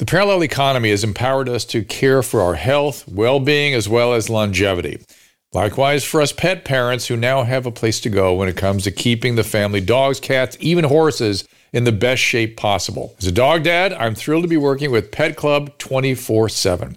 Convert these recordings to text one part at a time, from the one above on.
The parallel economy has empowered us to care for our health, well being, as well as longevity. Likewise, for us pet parents who now have a place to go when it comes to keeping the family dogs, cats, even horses in the best shape possible. As a dog dad, I'm thrilled to be working with Pet Club 24 7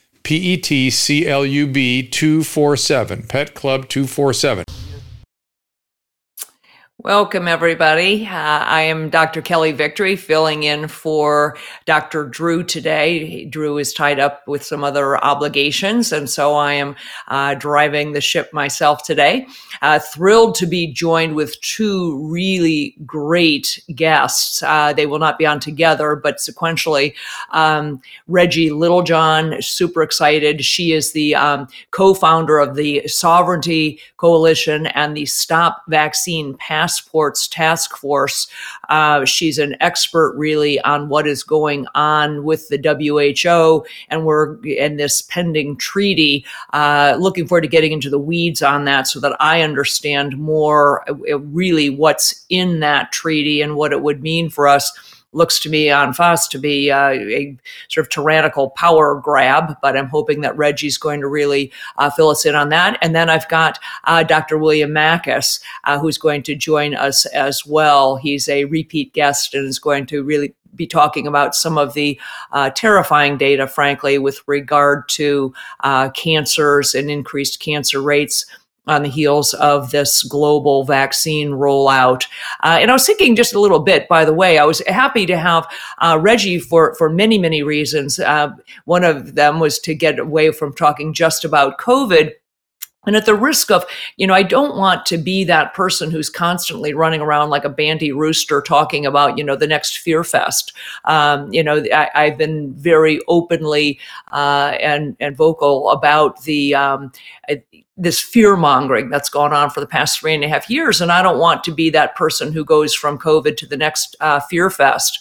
P E T C L U B 247, Pet Club 247. Welcome, everybody. Uh, I am Dr. Kelly Victory, filling in for Dr. Drew today. Drew is tied up with some other obligations, and so I am uh, driving the ship myself today. Uh, thrilled to be joined with two really great guests. Uh, they will not be on together, but sequentially. Um, Reggie Littlejohn, super excited. She is the um, co founder of the Sovereignty Coalition and the Stop Vaccine Pass Passports Task Force. Uh, she's an expert really on what is going on with the WHO and we're in this pending treaty. Uh, looking forward to getting into the weeds on that so that I understand more uh, really what's in that treaty and what it would mean for us looks to me on Foss to be uh, a sort of tyrannical power grab, but I'm hoping that Reggie's going to really uh, fill us in on that. And then I've got uh, Dr. William Makis, uh, who's going to join us as well. He's a repeat guest and is going to really be talking about some of the uh, terrifying data, frankly, with regard to uh, cancers and increased cancer rates on the heels of this global vaccine rollout. Uh, and I was thinking just a little bit, by the way, I was happy to have uh, Reggie for, for many, many reasons. Uh, one of them was to get away from talking just about COVID. And at the risk of, you know, I don't want to be that person who's constantly running around like a bandy rooster talking about, you know, the next Fear Fest. Um, you know, I, have been very openly uh, and and vocal about the um, this fear mongering that's gone on for the past three and a half years. And I don't want to be that person who goes from COVID to the next uh, fear fest.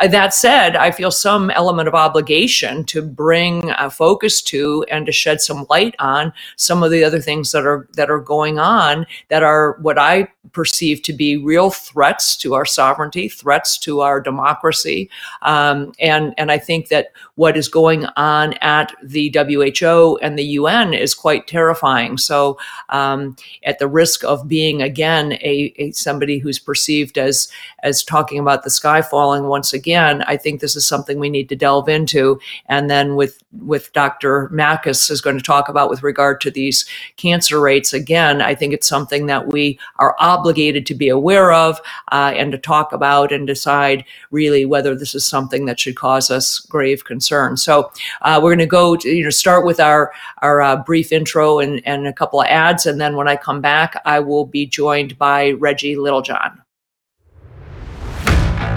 Uh, that said, I feel some element of obligation to bring a focus to and to shed some light on some of the other things that are that are going on that are what I perceive to be real threats to our sovereignty, threats to our democracy, um, and and I think that what is going on at the WHO and the UN is quite terrifying. So, um, at the risk of being again a, a, somebody who's perceived as as talking about the sky falling once again, I think this is something we need to delve into. And then with with Dr. Makis is going to talk about with regard to these cancer rates again. I think it's something that we are obligated to be aware of uh, and to talk about and decide really whether this is something that should cause us grave concern. So uh, we're going to go to, you know start with our our uh, brief intro and and a couple of ads, and then when I come back, I will be joined by Reggie Littlejohn.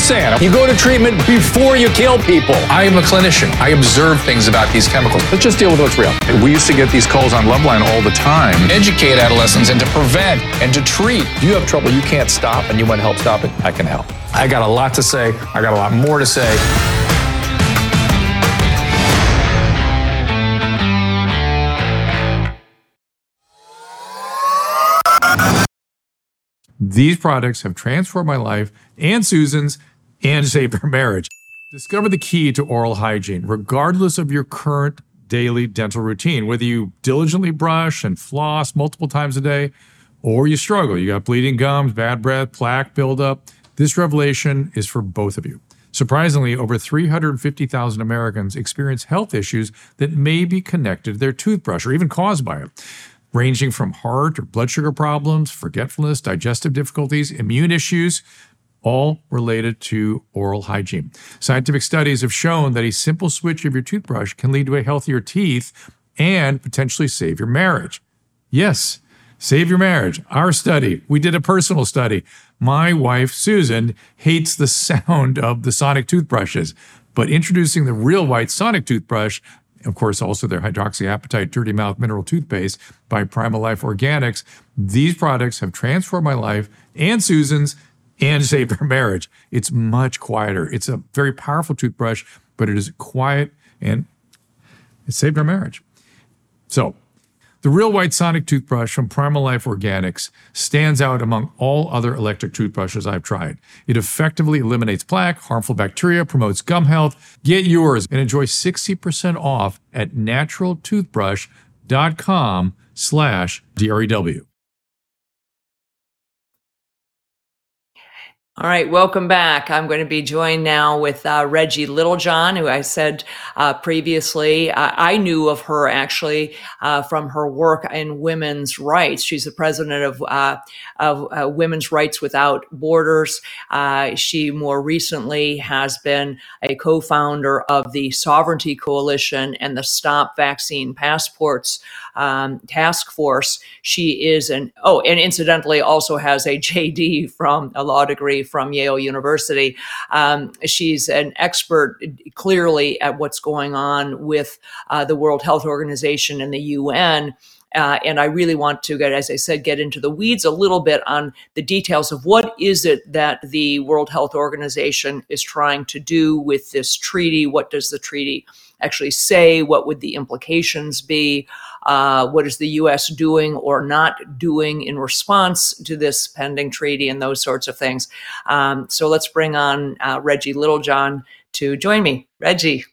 just. You go to treatment before you kill people. I am a clinician. I observe things about these chemicals. Let's just deal with what's real. We used to get these calls on Loveline all the time. Educate adolescents and to prevent and to treat. You have trouble you can't stop and you want help stop it, I can help. I got a lot to say. I got a lot more to say. These products have transformed my life and Susan's and saved our marriage. Discover the key to oral hygiene, regardless of your current daily dental routine, whether you diligently brush and floss multiple times a day or you struggle. You got bleeding gums, bad breath, plaque buildup. This revelation is for both of you. Surprisingly, over 350,000 Americans experience health issues that may be connected to their toothbrush or even caused by it, ranging from heart or blood sugar problems, forgetfulness, digestive difficulties, immune issues, all related to oral hygiene. Scientific studies have shown that a simple switch of your toothbrush can lead to a healthier teeth and potentially save your marriage. Yes, save your marriage. Our study, we did a personal study. My wife, Susan, hates the sound of the sonic toothbrushes, but introducing the real white sonic toothbrush, of course, also their hydroxyapatite dirty mouth mineral toothpaste by Primal Life Organics, these products have transformed my life and Susan's and saved our marriage. It's much quieter. It's a very powerful toothbrush, but it is quiet and it saved our marriage. So, the Real White Sonic toothbrush from Primal Life Organics stands out among all other electric toothbrushes I've tried. It effectively eliminates plaque, harmful bacteria, promotes gum health. Get yours and enjoy 60% off at naturaltoothbrush.com slash DREW. All right, welcome back. I'm going to be joined now with uh, Reggie Littlejohn, who I said uh, previously. I knew of her actually uh, from her work in women's rights. She's the president of, uh, of uh, Women's Rights Without Borders. Uh, she more recently has been a co founder of the Sovereignty Coalition and the Stop Vaccine Passports um, Task Force. She is an, oh, and incidentally also has a JD from a law degree from Yale University. Um, she's an expert clearly at what's going on with uh, the World Health Organization and the UN. Uh, and I really want to get, as I said, get into the weeds a little bit on the details of what is it that the World Health Organization is trying to do with this treaty. What does the treaty actually say? What would the implications be? Uh, what is the U.S. doing or not doing in response to this pending treaty and those sorts of things? Um, so let's bring on uh, Reggie Littlejohn to join me. Reggie.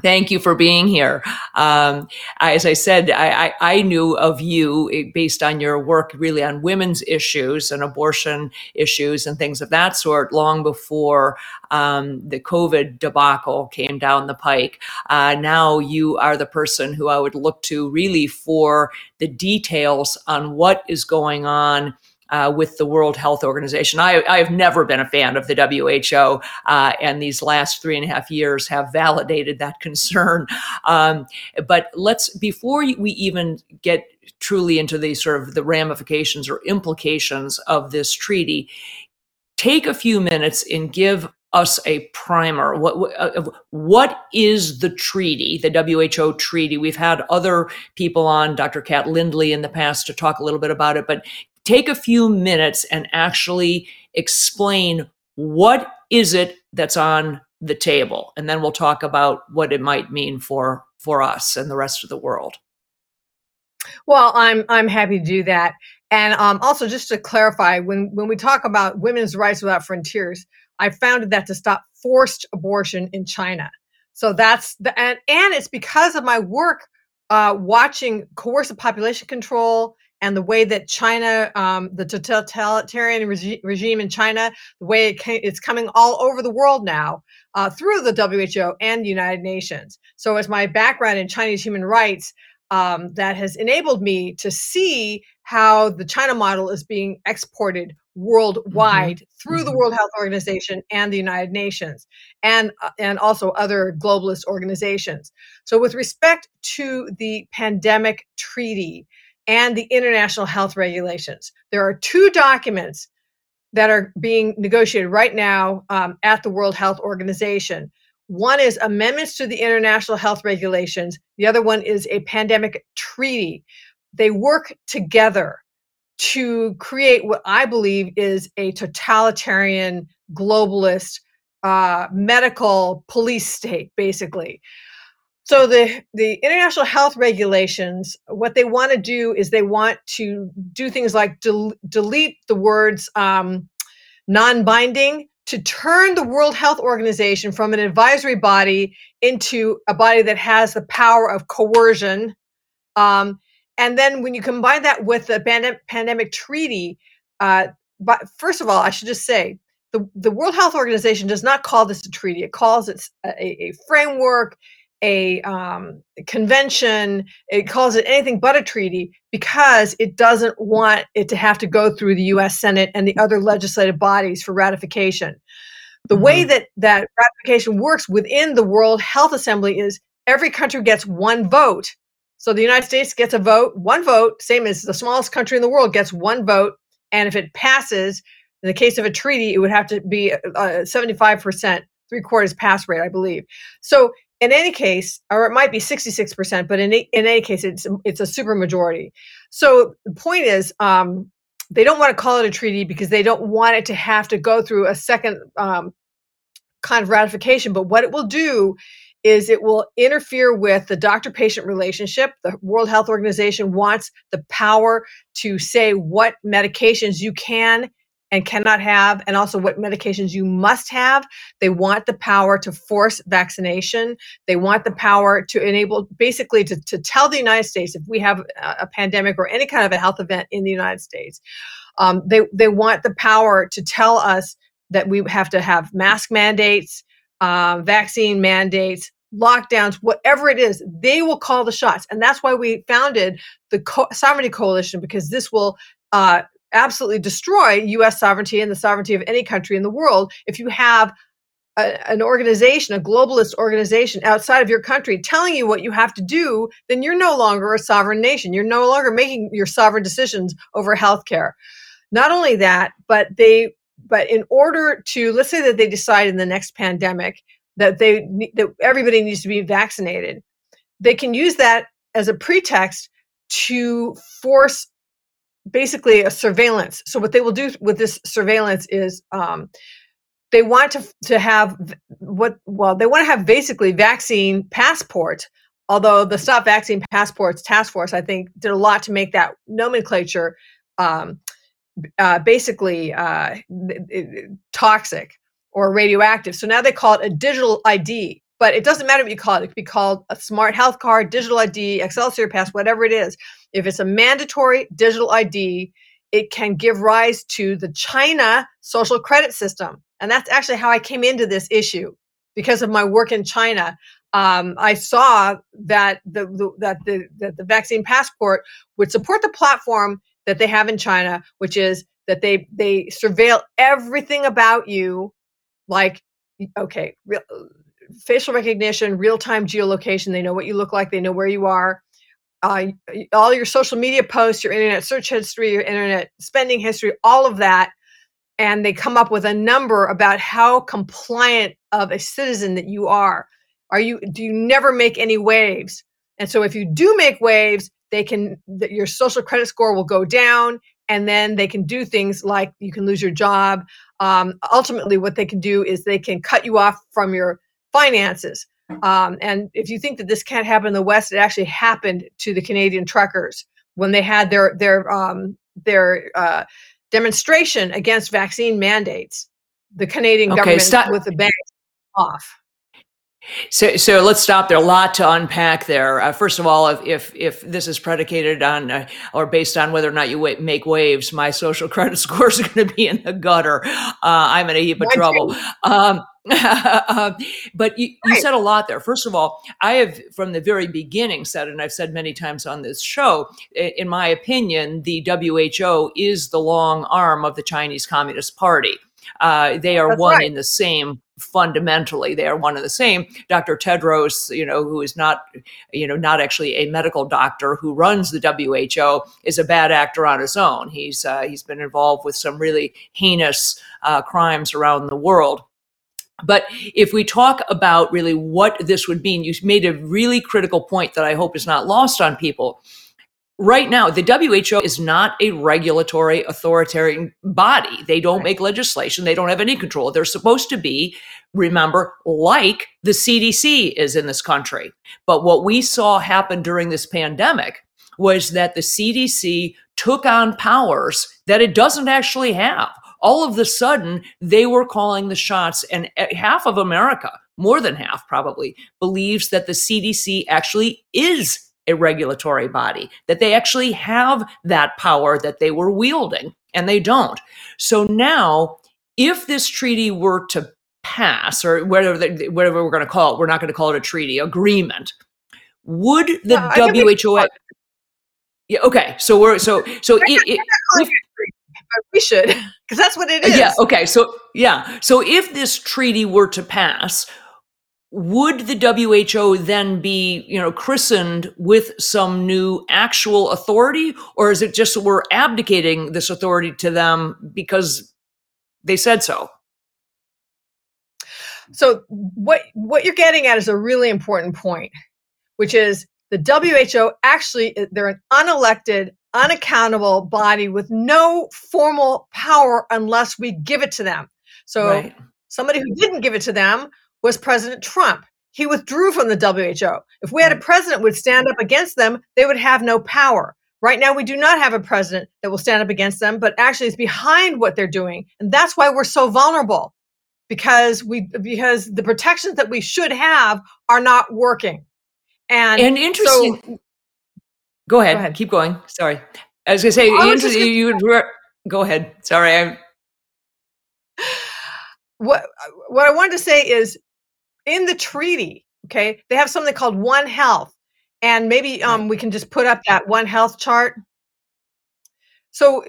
Thank you for being here. Um, as I said, I, I, I, knew of you eh, based on your work really on women's issues and abortion issues and things of that sort long before um, the COVID debacle came down the pike. Uh, now you are the person who I would look to really for the details on what is going on uh, with the World Health Organization. I, I, have never been a fan of the WHO, uh, and these last three and a half years have validated that concern. Um, but let's, before we even get truly into the sort of the ramifications or implications of this treaty, take a few minutes and give us a primer. What, uh, what is the treaty, the WHO treaty? We've had other people on, Dr. Kat Lindley in the past, to talk a little bit about it, but take a few minutes and actually explain what is it that's on the table and then we'll talk about what it might mean for for us and the rest of the world. Well i'm i'm happy to do that. And um, also just to clarify when when we talk about women's rights without frontiers i founded that to stop forced abortion in china. So that's the and, and it's because of my work uh, watching coercive population control and the way that China, um, the totalitarian regi- regime in China, the way it came, it's coming all over the world now uh, through the WHO and the United Nations. So, as my background in Chinese human rights, um, that has enabled me to see how the China model is being exported worldwide mm-hmm. through mm-hmm. the World Health Organization and the United Nations, and uh, and also other globalist organizations. So, with respect to the pandemic treaty, and the international health regulations. There are two documents that are being negotiated right now um, at the World Health Organization. One is amendments to the international health regulations, the other one is a pandemic treaty. They work together to create what I believe is a totalitarian, globalist, uh, medical police state, basically. So the the international health regulations, what they want to do is they want to do things like del- delete the words um, non-binding to turn the World Health Organization from an advisory body into a body that has the power of coercion. Um, and then when you combine that with the pandem- pandemic treaty, uh, but first of all, I should just say the, the World Health Organization does not call this a treaty. It calls it a, a framework a um, convention. It calls it anything but a treaty because it doesn't want it to have to go through the U.S. Senate and the other legislative bodies for ratification. The mm-hmm. way that that ratification works within the World Health Assembly is every country gets one vote. So the United States gets a vote, one vote, same as the smallest country in the world gets one vote, and if it passes, in the case of a treaty, it would have to be a seventy-five percent three quarters pass rate, I believe. So in any case, or it might be 66%, but in, in any case, it's, it's a super majority. So the point is, um, they don't want to call it a treaty because they don't want it to have to go through a second um, kind of ratification. But what it will do is it will interfere with the doctor patient relationship. The World Health Organization wants the power to say what medications you can and cannot have, and also what medications you must have. They want the power to force vaccination. They want the power to enable, basically, to, to tell the United States if we have a, a pandemic or any kind of a health event in the United States. Um, they, they want the power to tell us that we have to have mask mandates, uh, vaccine mandates, lockdowns, whatever it is, they will call the shots. And that's why we founded the Co- Sovereignty Coalition, because this will uh, absolutely destroy US sovereignty and the sovereignty of any country in the world if you have a, an organization, a globalist organization outside of your country telling you what you have to do, then you're no longer a sovereign nation. You're no longer making your sovereign decisions over healthcare. Not only that, but they but in order to let's say that they decide in the next pandemic that they that everybody needs to be vaccinated, they can use that as a pretext to force basically a surveillance. So what they will do with this surveillance is um, they want to to have what well they want to have basically vaccine passport. Although the Stop Vaccine Passports Task Force, I think, did a lot to make that nomenclature um, uh, basically uh, toxic or radioactive. So now they call it a digital ID but it doesn't matter what you call it. It could be called a smart health card, digital ID, Excelsior Pass, whatever it is. If it's a mandatory digital ID, it can give rise to the China social credit system. And that's actually how I came into this issue because of my work in China. Um, I saw that the, the that the that the vaccine passport would support the platform that they have in China, which is that they they surveil everything about you, like okay, real, facial recognition, real time geolocation. They know what you look like, they know where you are. Uh, all your social media posts, your internet search history, your internet spending history, all of that. And they come up with a number about how compliant of a citizen that you are. Are you, do you never make any waves? And so if you do make waves, they can, your social credit score will go down and then they can do things like you can lose your job. Um, ultimately, what they can do is they can cut you off from your finances. Um, and if you think that this can't happen in the West, it actually happened to the Canadian truckers when they had their their um, their uh, demonstration against vaccine mandates. The Canadian okay, government stop. with the banks off. So, so let's stop there. A lot to unpack there. Uh, first of all, if, if, if this is predicated on uh, or based on whether or not you make waves, my social credit scores are going to be in the gutter. Uh, I'm in a heap of trouble. Um, uh, but you, you said a lot there. First of all, I have from the very beginning said, and I've said many times on this show, in my opinion, the WHO is the long arm of the Chinese Communist Party. Uh, they are That's one right. in the same fundamentally they are one and the same. Dr tedros you know who is not you know not actually a medical doctor who runs the who is a bad actor on his own. He's uh, he's been involved with some really heinous uh, crimes around the world. But if we talk about really what this would mean, you made a really critical point that I hope is not lost on people right now, the WHO is not a regulatory authoritarian body. They don't make legislation. They don't have any control. They're supposed to be, remember, like the CDC is in this country. But what we saw happen during this pandemic was that the CDC took on powers that it doesn't actually have. All of the sudden, they were calling the shots, and eh, half of America, more than half probably, believes that the CDC actually is a regulatory body, that they actually have that power that they were wielding, and they don't. So now, if this treaty were to pass, or whatever, the, whatever we're going to call it, we're not going to call it a treaty, agreement, would the WHO. Yeah. Okay. So we're so so it, it, if, we should because that's what it uh, is. Yeah. Okay. So yeah. So if this treaty were to pass, would the WHO then be, you know, christened with some new actual authority, or is it just we're abdicating this authority to them because they said so? So what what you're getting at is a really important point, which is the WHO actually uh, they're an unelected, unaccountable body with no formal power unless we give it to them. So right. somebody who didn't give it to them was President Trump. He withdrew from the WHO. If we had a president would stand up against them, they would have no power. Right now, we do not have a president that will stand up against them, but actually is behind what they're doing. And that's why we're so vulnerable because we because the protections that we should have are not working. And, and interesting. So, go, ahead, go ahead. Keep going. Sorry. I was going to say, oh, interesting, gonna, you, you, go ahead. Sorry. I'm, what what I wanted to say is in the treaty, okay, they have something called One Health, and maybe um, we can just put up that One Health chart. So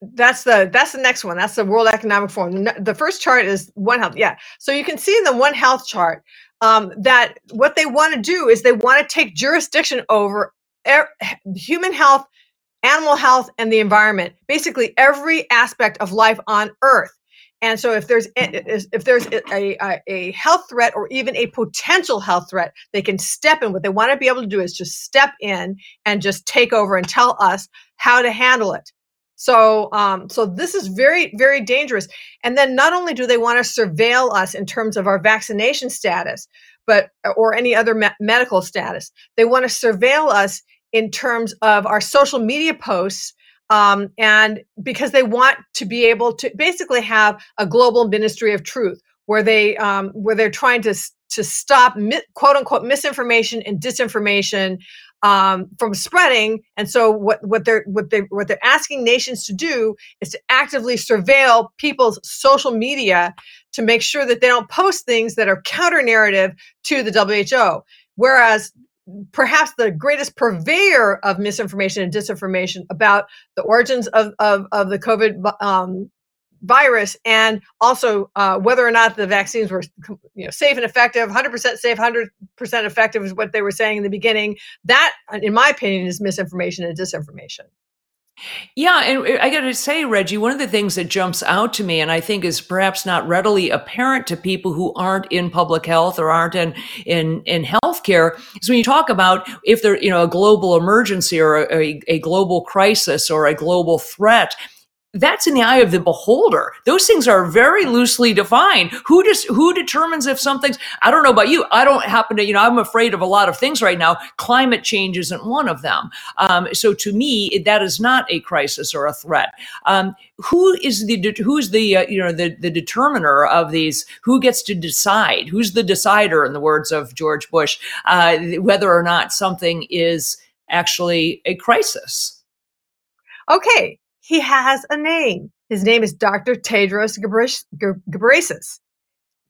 that's the that's the next one. That's the World Economic Forum. The first chart is One Health. Yeah. So you can see in the One Health chart um, that what they want to do is they want to take jurisdiction over er- human health, animal health, and the environment. Basically, every aspect of life on Earth. And so if there's if there's a, a, a, health threat or even a potential health threat, they can step in. What they want to be able to do is just step in and just take over and tell us how to handle it. So um, so this is very very dangerous. And then not only do they want to surveil us in terms of our vaccination status, but or any other me- medical status, they want to surveil us in terms of our social media posts um, and because they want to be able to basically have a global ministry of truth where they um, where they're trying to to stop mi- quote unquote misinformation and disinformation um, from spreading. And so what what they're what they what they're asking nations to do is to actively surveil people's social media to make sure that they don't post things that are counter narrative to the WHO. Whereas perhaps the greatest purveyor of misinformation and disinformation about the origins of, of, of the COVID um, virus and also uh, whether or not the vaccines were you know, safe and effective 100% safe 100% effective is what they were saying in the beginning. That in my opinion is misinformation and disinformation yeah, and uh, I got to say, Reggie, one of the things that jumps out to me, and I think is perhaps not readily apparent to people who aren't in public health or aren't in in in healthcare, is when you talk about if there, you know, a global emergency or a, a global crisis or a global threat that's in the eye of the beholder. Those things are very loosely defined. Who just who determines if something's I don't know about you. I don't happen to, you know, I'm afraid of a lot of things right now. Climate change isn't one of them. Um, so to me, that is not a crisis or a threat. Um, who is the who's the uh, you know the the determiner of these? Who gets to decide? Who's the decider, in the words of George Bush, uh, whether or not something is actually a crisis? Okay, he has a name. His name is Dr. Tedros Ghebreyesus.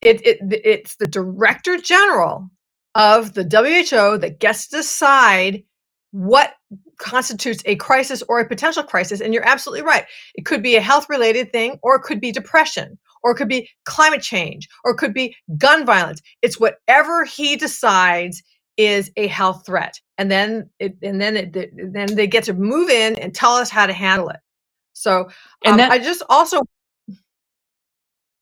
It, it, it's the director general of the WHO that gets to decide what constitutes a crisis or a potential crisis. And you're absolutely right. It could be a health related thing, or it could be depression, or it could be climate change, or it could be gun violence. It's whatever he decides is a health threat. And then it, and then it, then they get to move in and tell us how to handle it. So, and um, that, I just also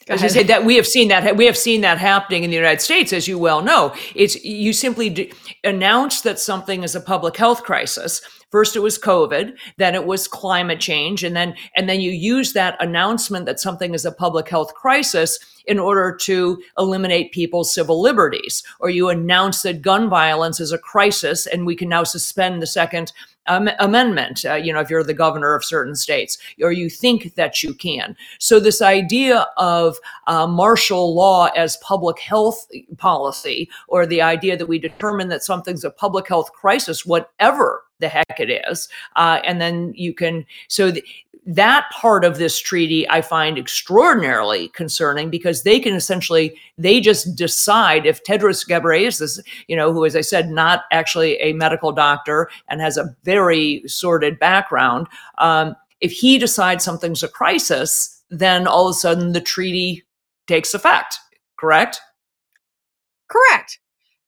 As you say that we have seen that we have seen that happening in the United States, as you well know. It's you simply d- announce that something is a public health crisis. First, it was COVID, then it was climate change, and then and then you use that announcement that something is a public health crisis in order to eliminate people's civil liberties, or you announce that gun violence is a crisis, and we can now suspend the Second um, amendment, uh, you know, if you're the governor of certain states, or you think that you can. So, this idea of uh, martial law as public health policy, or the idea that we determine that something's a public health crisis, whatever the heck it is, uh, and then you can, so th- that part of this treaty I find extraordinarily concerning because they can essentially they just decide if Tedros Ghebreyesus, you know, who as I said not actually a medical doctor and has a very sordid background, um, if he decides something's a crisis, then all of a sudden the treaty takes effect. Correct. Correct.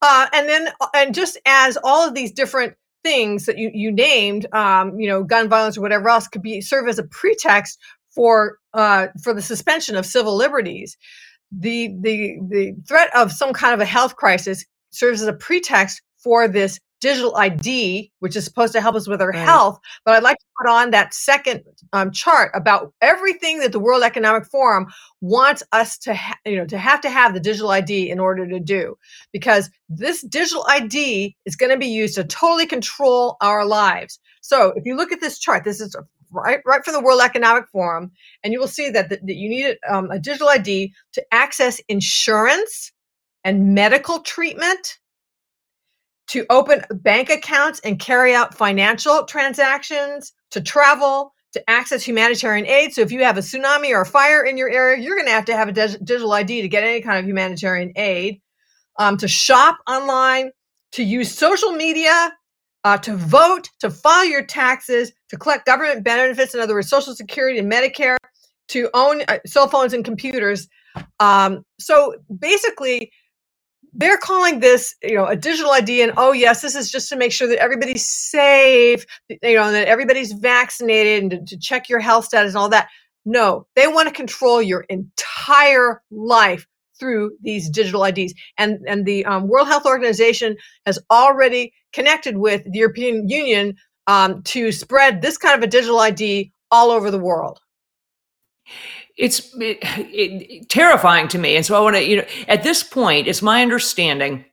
Uh, and then, and just as all of these different things that you, you named, um, you know, gun violence or whatever else could be serve as a pretext for uh, for the suspension of civil liberties. The the the threat of some kind of a health crisis serves as a pretext for this digital ID, which is supposed to help us with our right. health. But I'd like to put on that second um, chart about everything that the World Economic Forum wants us to, ha- you know, to have to have the digital ID in order to do, because this digital ID is going to be used to totally control our lives. So if you look at this chart, this is right right from the World Economic Forum, and you will see that, that, that you need um, a digital ID to access insurance and medical treatment to open bank accounts and carry out financial transactions, to travel, to access humanitarian aid. So if you have a tsunami or a fire in your area, you're going to have to have a digital ID to get any kind of humanitarian aid. Um, to shop online, to use social media, uh, to vote, to file your taxes, to collect government benefits, in other words, Social Security and Medicare, to own uh, cell phones and computers. Um, so basically, they're calling this, you know, a digital ID, and oh yes, this is just to make sure that everybody's safe, you know, that everybody's vaccinated, and to, to check your health status and all that. No, they want to control your entire life through these digital IDs. And and the um, World Health Organization has already connected with the European Union um, to spread this kind of a digital ID all over the world it's it, it, terrifying to me. And so I want to, you know, at this point, it's my understanding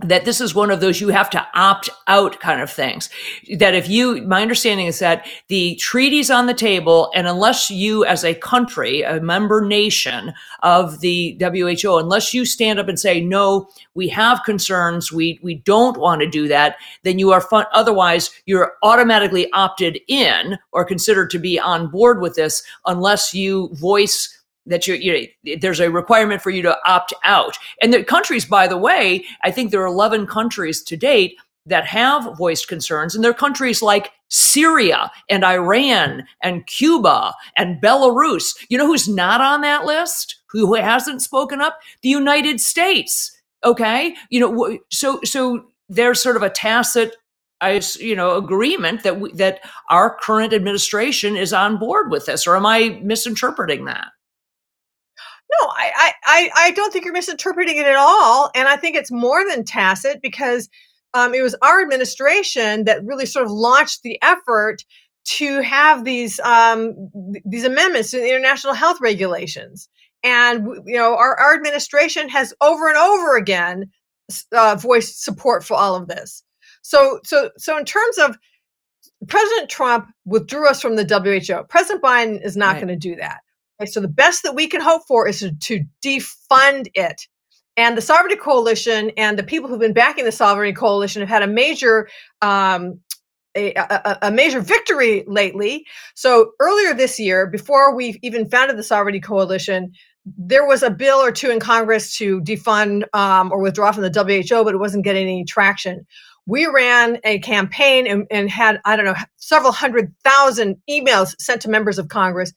that this is one of those you have to opt out kind of things. That if you, my understanding is that the treaty's on the table, and unless you, as a country, a member nation of the WHO, unless you stand up and say, no, we have concerns, we, we don't want to do that, then you are fun. Otherwise, you're automatically opted in or considered to be on board with this unless you voice that you, you know, there's a requirement for you to opt out. And the countries, by the way, I think there are 11 countries to date that have voiced concerns, and there are countries like Syria and Iran and Cuba and Belarus. You know who's not on that list? Who hasn't spoken up? The United States. Okay, you know, so so there's sort of a tacit I, you know, agreement that we, that our current administration is on board with this, or am I misinterpreting that? No, I, I, I don't think you're misinterpreting it at all. And I think it's more than tacit because um, it was our administration that really sort of launched the effort to have these um, these amendments to the international health regulations. And you know, our, our administration has over and over again uh, voiced support for all of this. So, so, so in terms of President Trump withdrew us from the WHO. President Biden is not right. going to do that. Okay, so the best that we can hope for is to, to defund it. And the Sovereignty Coalition and the people who've been backing the Sovereignty Coalition have had a major um, a, a, a, major victory lately. So earlier this year, before we even founded the Sovereignty Coalition, there was a bill or two in Congress to defund um, or withdraw from the WHO, but it wasn't getting any traction. We ran a campaign and, and had, I don't know, several hundred thousand emails sent to members of Congress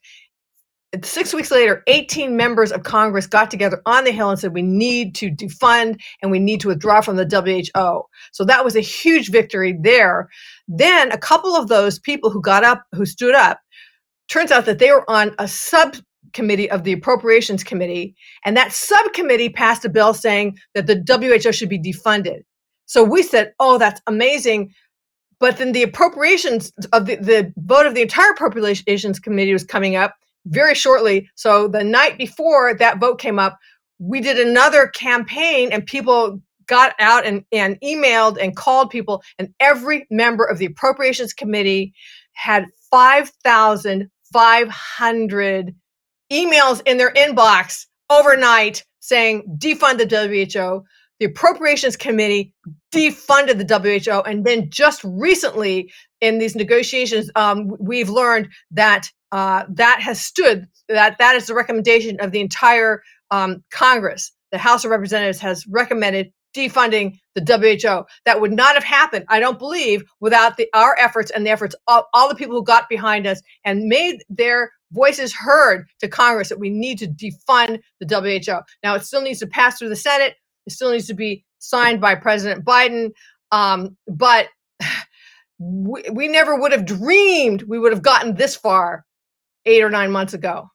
six weeks later, 18 members of Congress got together on the Hill and said, we need to defund and we need to withdraw from the WHO. So that was a huge victory there. Then a couple of those people who got up, who stood up, turns out that they were on a sub subcommittee of the Appropriations Committee, and that subcommittee passed a bill saying that the WHO should be defunded. So we said, "Oh, that's amazing." But then the appropriations of the, the vote of the entire appropriations committee was coming up very shortly. So the night before that vote came up, we did another campaign and people got out and, and emailed and called people, and every member of the appropriations committee had 5,500 emails in their inbox overnight saying defund the WHO. The appropriations committee defunded the WHO, and then just recently in these negotiations, um, we've learned that uh, that has stood that that is the recommendation of the entire um, Congress. The House of Representatives has recommended defunding the WHO. That would not have happened, I don't believe, without the, our efforts and the efforts of all the people who got behind us and made their voices heard to Congress that we need to defund the WHO. Now, it still needs to pass through the Senate. It still needs to be signed by President Biden. Um, but we, we never would have dreamed we would have gotten this far eight or nine months ago.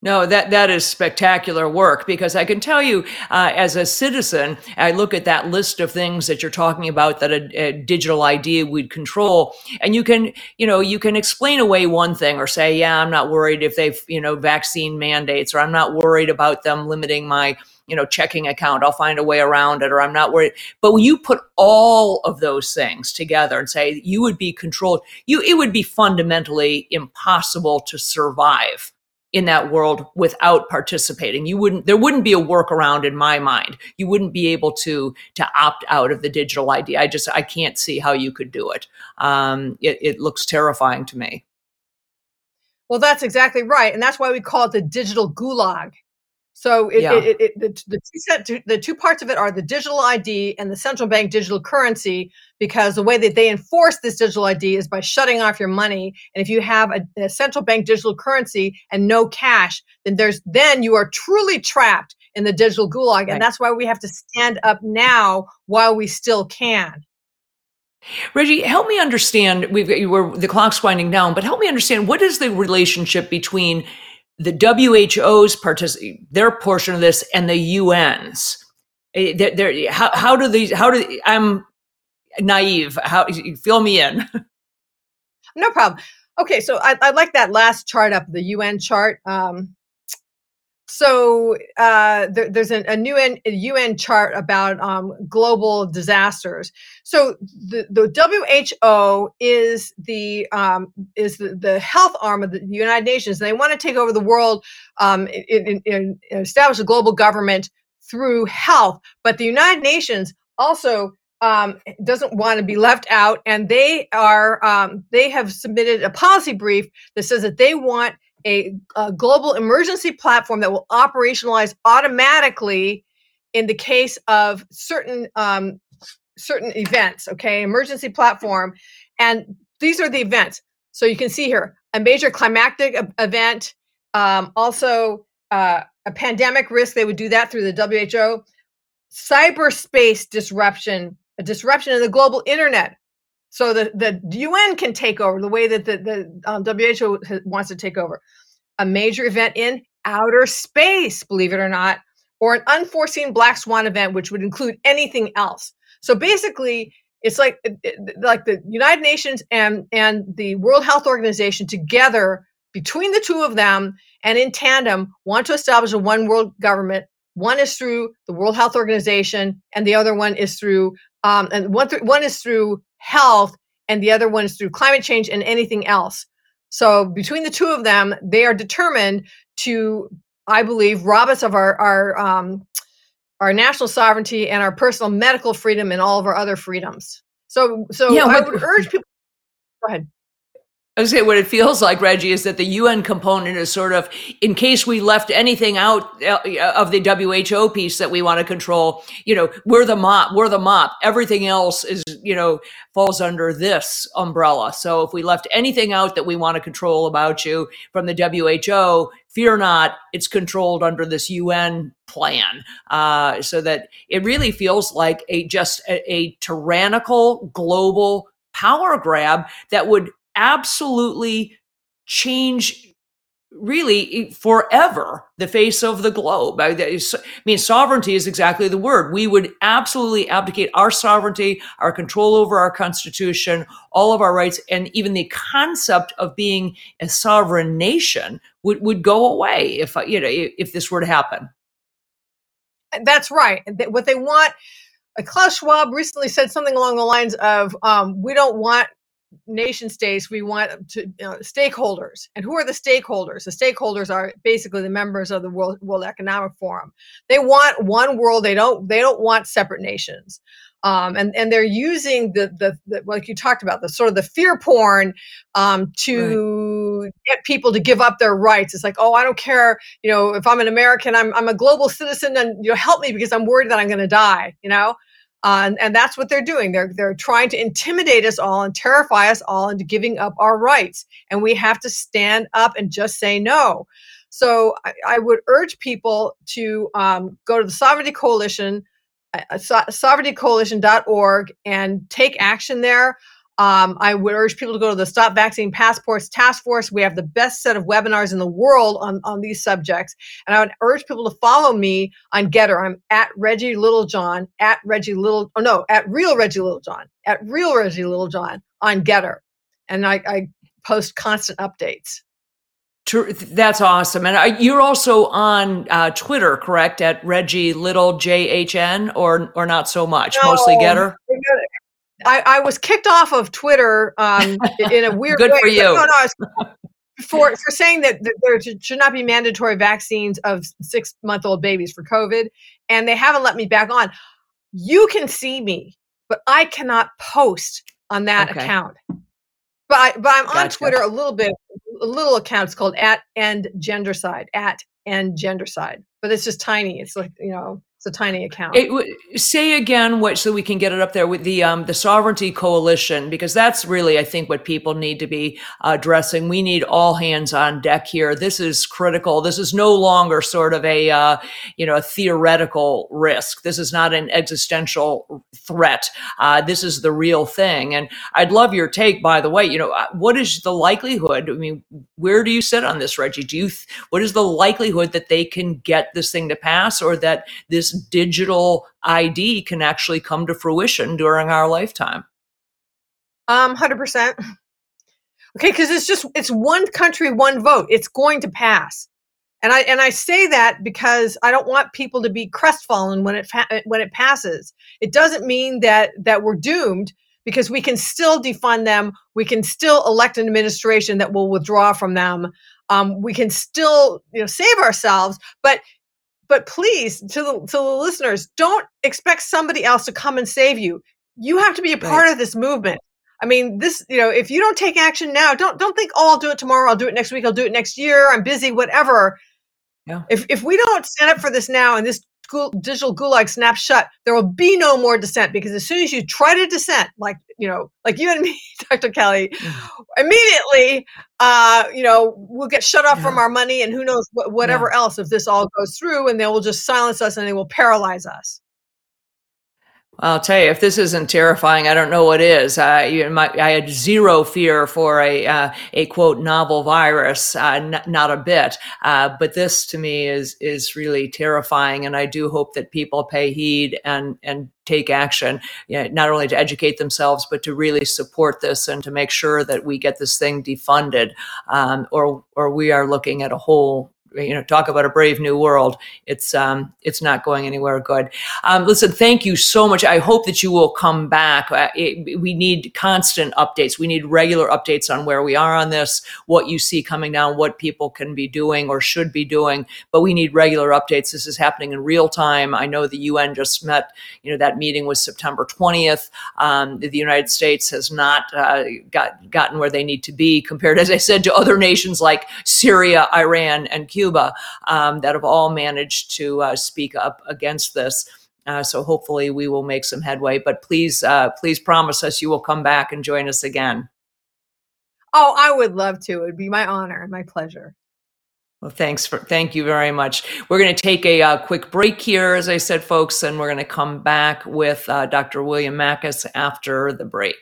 No, that that is spectacular work because I can tell you, uh, as a citizen, I look at that list of things that you're talking about that a, a, digital ID would control, and you can, you know, you can explain away one thing or say, yeah, I'm not worried if they've, you know, vaccine mandates, or I'm not worried about them limiting my, you know, checking account. I'll find a way around it, or I'm not worried. But when you put all of those things together and say you would be controlled, you it would be fundamentally impossible to survive in that world without participating. You wouldn't there wouldn't be a workaround in my mind. You wouldn't be able to to opt out of the digital id i just i can't see how you could do it. Um, it, it looks terrifying to me. Well that's exactly right and that's why we call it the digital gulag so it, Yeah. it, it, it, the, the, two set, the two parts of it are the digital ID and the central bank digital currency, because the way that they enforce this digital ID is by shutting off your money. And if you have a, a central bank digital currency and no cash, then there's then you are truly trapped in the digital gulag, Right. and that's why we have to stand up now while we still can. reggie help me understand we've got you were the clock's winding down but help me understand what is the relationship between the who's partic- their portion of this and the un's Eh, they're- they're- how, how do these how do i'm naive how fill me in No problem. Okay, so I, I like that last chart up, the UN chart. Um, so uh, there, there's a new UN, a UN chart about um, global disasters. So the, the WHO is the um, is the, the health arm of the United Nations. They want to take over the world, um, in, in, in establish a global government through health. But the United Nations also um, doesn't want to be left out, and they are um, they have submitted a policy brief that says that they want a, a global emergency platform that will operationalize automatically in the case of certain um, certain events. Okay, emergency platform, and these are the events. So you can see here a major climactic event, um, also uh, a pandemic risk. They would do that through the WHO. Cyberspace disruption, a disruption in the global internet. So the, the UN can take over the way that the, the um, WHO wants to take over. A major event in outer space, believe it or not, or an unforeseen black swan event, which would include anything else. So basically, it's like like the United Nations and and the World Health Organization together between the two of them and in tandem want to establish a one world government. One is through the World Health Organization, and the other one is through um, and one th- one is through health, and the other one is through climate change and anything else. So between the two of them, they are determined to, I believe, rob us of our our um, our national sovereignty and our personal medical freedom and all of our other freedoms. So, so Yeah, I would urge people. Go ahead. I would say what it feels like, Reggie, is that the UN component is sort of in case we left anything out uh, of the WHO piece that we want to control. You know, we're the mop, we're the mop. Everything else is, you know, falls under this umbrella. So if we left anything out that we want to control about you from the WHO, fear not, it's controlled under this UN plan. Uh, so that it really feels like a just a, a tyrannical global power grab that would absolutely change really forever the face of the globe. I mean, sovereignty is exactly the word. We would absolutely abdicate our sovereignty, our control over our constitution, all of our rights, and even the concept of being a sovereign nation would, would go away if you know if this were to happen. That's right. What they want. Uh, Klaus Schwab recently said something along the lines of, um, "We don't want nation states we want to stakeholders and who are the stakeholders the stakeholders are basically the members of the world, world economic forum they want one world they don't they don't want separate nations um, and and they're using the, the, the like you talked about the sort of the fear porn um, to right. get people to give up their rights. It's like, oh, I don't care, you know, if I'm an American, I'm I'm a global citizen, and you know, help me because I'm worried that I'm going to die. You know, uh, and, that's what they're doing. They're they're trying to intimidate us all and terrify us all into giving up our rights. And we have to stand up and just say no. So I, I would urge people to um, go to the Sovereignty Coalition, uh, so- sovereigntycoalition.org, and take action there. Um, I would urge people to go to the Stop Vaccine Passports Task Force. We have the best set of webinars in the world on, on these subjects. And I would urge people to follow me on GETTR. I'm at Reggie Littlejohn, at Reggie Little, oh no, at Real Reggie Littlejohn, at Real Reggie Littlejohn on GETTR. And I, I post constant updates. That's awesome. And you're also on uh, Twitter, correct? At Reggie Little JHN or or not so much, no, mostly GETTR? I, I was kicked off of Twitter um, in a weird Good way. for you. No, no, for for saying that there should not be mandatory vaccines of six month old babies for COVID, and they haven't let me back on. You can see me, but I cannot post on that okay. account. But I, but I'm gotcha. on Twitter a little bit, a little account. It's called at and gendercide at and gendercide, but it's just tiny. It's like you know it's a tiny account. It, say again what so we can get it up there with the um, the sovereignty coalition because that's really I think what people need to be addressing. We need all hands on deck here. This is critical. This is no longer sort of a uh, you know a theoretical risk. This is not an existential threat. Uh, this is the real thing. And I'd love your take. By the way, you know uh, what is the likelihood? I mean, where do you sit on this, Reggie? Do you th- what is the likelihood that they can get this thing to pass or that this this digital ID can actually come to fruition during our lifetime? Um, 100%. Okay, because it's just it's one country, one vote. It's going to pass, and I and I say that because I don't want people to be crestfallen when it fa- when it passes. It doesn't mean that that we're doomed because we can still defund them. We can still elect an administration that will withdraw from them. Um, we can still you know save ourselves, but but please, to the to the listeners, don't expect somebody else to come and save you. You have to be a part right. of this movement. I mean, this, you know, if you don't take action now, don't don't think, oh, I'll do it tomorrow, I'll do it next week, I'll do it next year, I'm busy, whatever. Yeah. If if we don't stand up for this now and this digital gulag snaps shut, there will be no more dissent because as soon as you try to dissent, like you know, like you and me, Dr. Kelly, mm-hmm. immediately, uh, you know, we'll get shut off yeah. from our money and who knows what, whatever yeah. else if this all goes through, and they will just silence us and they will paralyze us. I'll tell you, if this isn't terrifying, I don't know what is. My, I had zero fear for a uh, a quote novel virus, uh, n- not a bit. Uh, but this to me is is really terrifying, and I do hope that people pay heed and and take action, you know, not only to educate themselves but to really support this and to make sure that we get this thing defunded, um, or or we are looking at a whole you know talk about a brave new world. It's um it's not going anywhere good. Um listen thank you so much. I hope that you will come back. Uh, it, we need constant updates. We need regular updates on where we are on this what you see coming down what people can be doing or should be doing but we need regular updates. This is happening in real time. I know the un just met you know that meeting was september 20th um, the united states has not uh, got gotten where they need to be compared as i said to other nations like syria iran and cuba Cuba um, that have all managed to uh, speak up against this. Uh, so hopefully we will make some headway. But please, uh, please promise us you will come back and join us again. Oh, I would love to. It would be my honor and my pleasure. Well, thanks for thank you very much. We're going to take a uh, quick break here, as I said, folks, and we're going to come back with uh, Dr. William Makis after the break.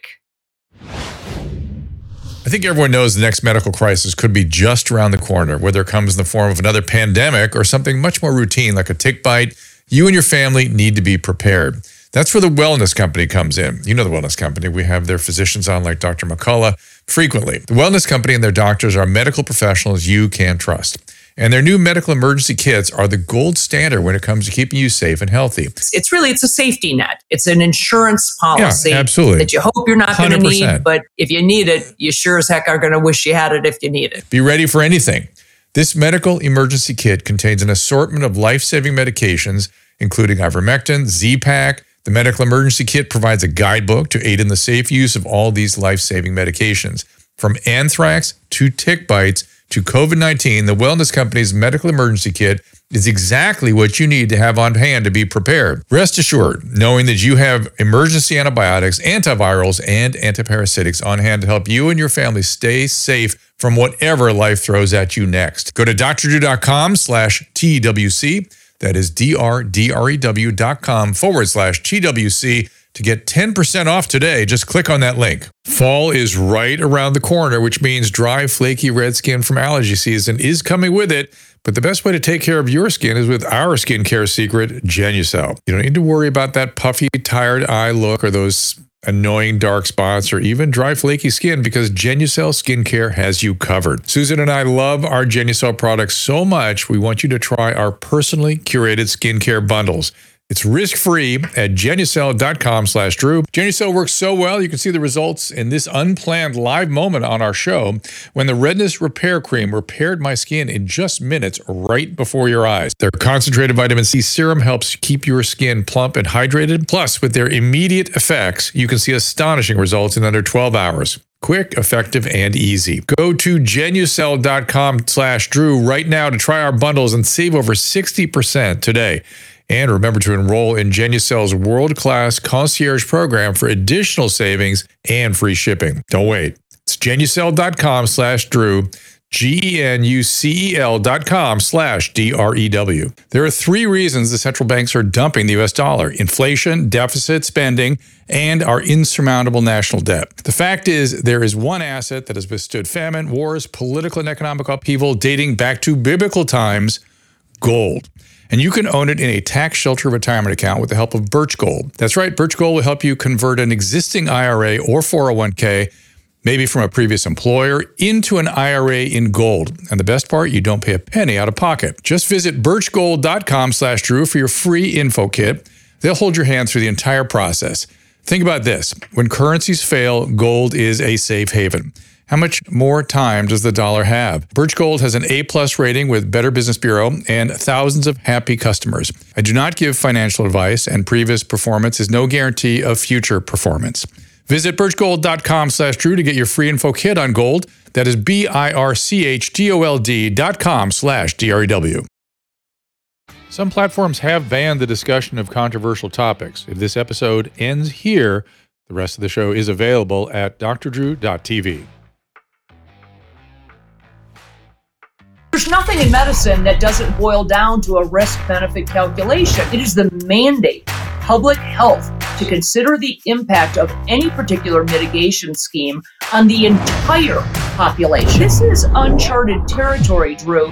I think everyone knows the next medical crisis could be just around the corner, whether it comes in the form of another pandemic or something much more routine like a tick bite. You and your family need to be prepared. That's where the wellness company comes in. You know the wellness company. We have their physicians on, like Dr. McCullough, frequently. The wellness company and their doctors are medical professionals you can trust. And their new medical emergency kits are the gold standard when it comes to keeping you safe and healthy. It's really it's a safety net. It's an insurance policy Yeah, absolutely. that you hope you're not going to need, but if you need it, you sure as heck are going to wish you had it if you need it. Be ready for anything. This medical emergency kit contains an assortment of life saving medications, including ivermectin, Z Pack. The medical emergency kit provides a guidebook to aid in the safe use of all these life saving medications. From anthrax to tick bites to COVID 19, the Wellness Company's medical emergency kit is exactly what you need to have on hand to be prepared. Rest assured, knowing that you have emergency antibiotics, antivirals, and antiparasitics on hand to help you and your family stay safe from whatever life throws at you next. Go to drdrew.com slash TWC. That is D-R-D-R-E-W dot com forward slash TWC to get 10% off today. Just click on that link. Fall is right around the corner, which means dry, flaky red skin from allergy season is coming with it. But the best way to take care of your skin is with our skincare secret, Genucel. You don't need to worry about that puffy, tired eye look or those annoying dark spots or even dry, flaky skin because Genucel Skincare has you covered. Susan and I love our Genucel products so much, we want you to try our personally curated skincare bundles. It's risk-free at genucel.com slash Drew. Genucel works so well, you can see the results in this unplanned live moment on our show when the Redness Repair Cream repaired my skin in just minutes right before your eyes. Their concentrated vitamin C serum helps keep your skin plump and hydrated. Plus, with their immediate effects, you can see astonishing results in under 12 hours. Quick, effective, and easy. Go to genucel.com slash Drew right now to try our bundles and save over 60% today. And remember to enroll in Genucel's world-class concierge program for additional savings and free shipping. Don't wait. It's genucel.com slash Drew, G-E-N-U-C-E-L dot com slash D-R-E-W. There are three reasons the central banks are dumping the U.S. dollar. Inflation, deficit spending, and our insurmountable national debt. The fact is, there is one asset that has withstood famine, wars, political and economic upheaval dating back to biblical times, gold. And you can own it in a tax shelter retirement account with the help of Birch Gold. That's right, Birch Gold will help you convert an existing IRA or 401k, maybe from a previous employer, into an IRA in gold. And the best part, you don't pay a penny out of pocket. Just visit birchgold.com slash Drew for your free info kit. They'll hold your hand through the entire process. Think about this. When currencies fail, gold is a safe haven. How much more time does the dollar have? Birch Gold has an A plus rating with Better Business Bureau and thousands of happy customers. I do not give financial advice, and previous performance is no guarantee of future performance. Visit birchgold.com slash Drew to get your free info kit on gold. That is B-I-R-C-H-G-O-L-D dot com slash D-R-E-W. Some platforms have banned the discussion of controversial topics. If this episode ends here, the rest of the show is available at drdrew.tv. There's nothing in medicine that doesn't boil down to a risk benefit calculation. It is the mandate, public health, to consider the impact of any particular mitigation scheme on the entire population. This is uncharted territory, Drew.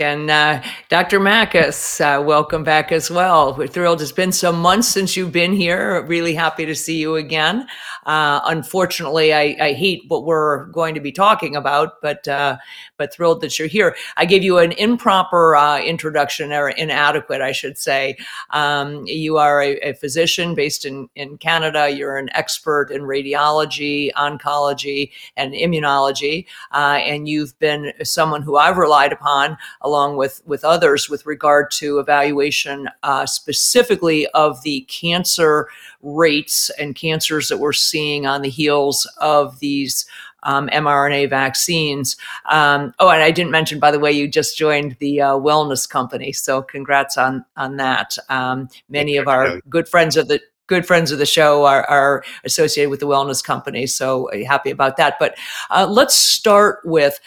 And uh, Dr. Makis, uh, welcome back as well. We're thrilled. It's been some months since you've been here. Really happy to see you again. Uh, unfortunately, I, I, hate what we're going to be talking about, but uh, but thrilled that you're here. I gave you an improper uh, introduction, or inadequate, I should say. Um, you are a, a, physician based in, in Canada. You're an expert in radiology, oncology, and immunology, uh, and you've been someone who I've relied upon along with, with others with regard to evaluation uh, specifically of the cancer rates and cancers that we're seeing on the heels of these um, mRNA vaccines. Um, oh, and I didn't mention, by the way, you just joined the uh, wellness company, so congrats on on that. Um, many of our good friends of the good friends of the show are, are associated with the wellness company, so happy about that. But uh, let's start with.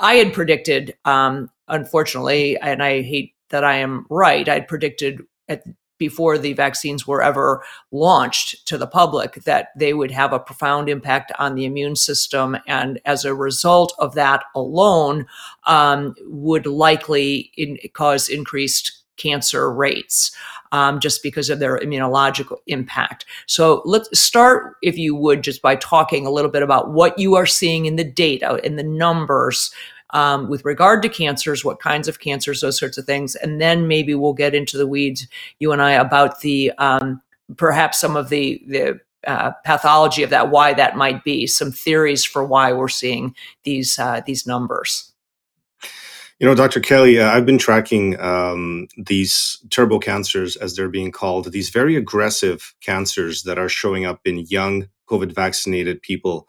I had predicted um, unfortunately, and I hate that I am right, I'd predicted at before the vaccines were ever launched to the public that they would have a profound impact on the immune system and as a result of that alone um, would likely in, cause increased cancer rates um, just because of their immunological impact. So let's start, if you would, just by talking a little bit about what you are seeing in the data, in the numbers. Um, with regard to cancers, what kinds of cancers, those sorts of things, and then maybe we'll get into the weeds, you and I, about the um, perhaps some of the the uh, pathology of that, why that might be, some theories for why we're seeing these uh, these numbers. You know, Dr. Kelly, uh, I've been tracking um, these turbo cancers, as they're being called, these very aggressive cancers that are showing up in young COVID vaccinated people.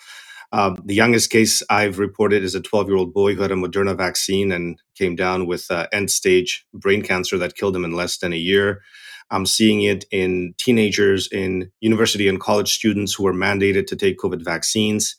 Um, the youngest case I've reported is a 12 year old boy who had a Moderna vaccine and came down with uh, end stage brain cancer that killed him in less than a year. I'm seeing it in teenagers, in university and college students who are mandated to take COVID vaccines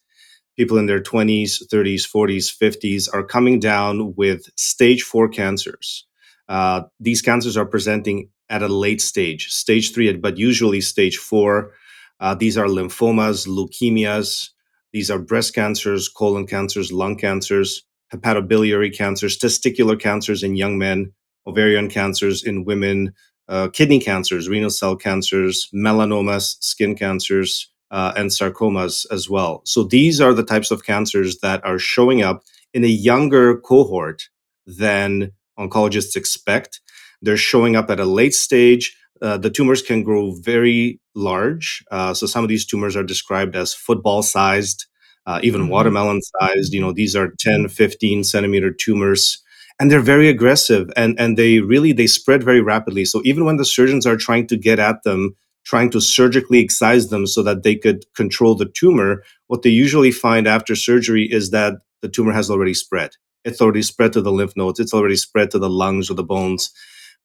people in their 20s, 30s, 40s, 50s are coming down with stage four cancers. Uh, these cancers are presenting at a late stage, stage three, but usually stage four. Uh, these are lymphomas, leukemias. These are breast cancers, colon cancers, lung cancers, hepatobiliary cancers, testicular cancers in young men, ovarian cancers in women, uh, kidney cancers, renal cell cancers, melanomas, skin cancers, uh, and sarcomas as well. So these are the types of cancers that are showing up in a younger cohort than oncologists expect. They're showing up at a late stage. Uh, the tumors can grow very large. Uh, so some of these tumors are described as football sized, uh, even mm-hmm. watermelon sized. You know, these are 10, 15 centimeter tumors. And they're very aggressive and, and they really they spread very rapidly. So even when the surgeons are trying to get at them, trying to surgically excise them so that they could control the tumor, what they usually find after surgery is that the tumor has already spread. It's already spread to the lymph nodes, it's already spread to the lungs or the bones.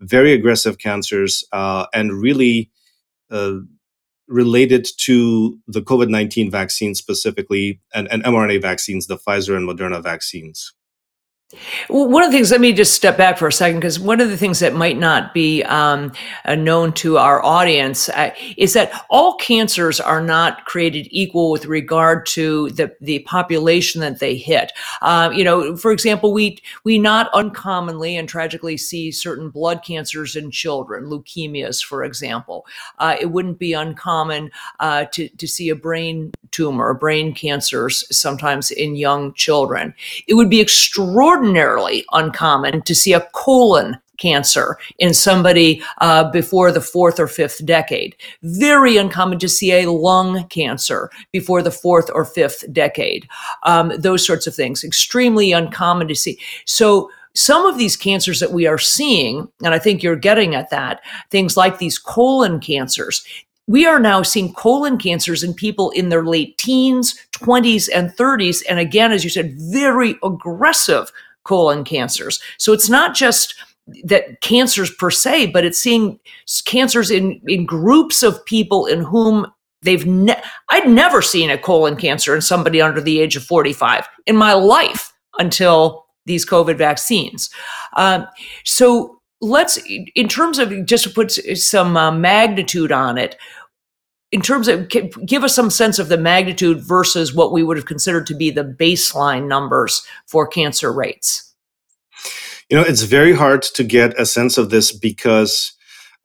Very aggressive cancers, uh, and really uh, related to the COVID 19 vaccine specifically, and, and mRNA vaccines, the Pfizer and Moderna vaccines. One of the things, let me just step back for a second, because one of the things that might not be um, uh, known to our audience uh, is that all cancers are not created equal with regard to the, the population that they hit. Uh, you know, for example, we we not uncommonly and tragically see certain blood cancers in children, leukemias, for example. Uh, it wouldn't be uncommon uh, to, to see a brain tumor, brain cancers sometimes in young children. It would be extraordinary extraordinarily uncommon to see a colon cancer in somebody uh, before the fourth or fifth decade. Very uncommon to see a lung cancer before the fourth or fifth decade. Um, those sorts of things, extremely uncommon to see. So, some of these cancers that we are seeing, and I think you're getting at that, things like these colon cancers, we are now seeing colon cancers in people in their late teens, 20s, and 30s. And again, as you said, very aggressive colon cancers. So it's not just that cancers per se, but it's seeing cancers in, in groups of people in whom they've ne- I'd never seen a colon cancer in somebody under the age of 45 in my life until these COVID vaccines. Um, so let's, in terms of just to put some uh, magnitude on it, in terms of give us some sense of the magnitude versus what we would have considered to be the baseline numbers for cancer rates you know it's very hard to get a sense of this because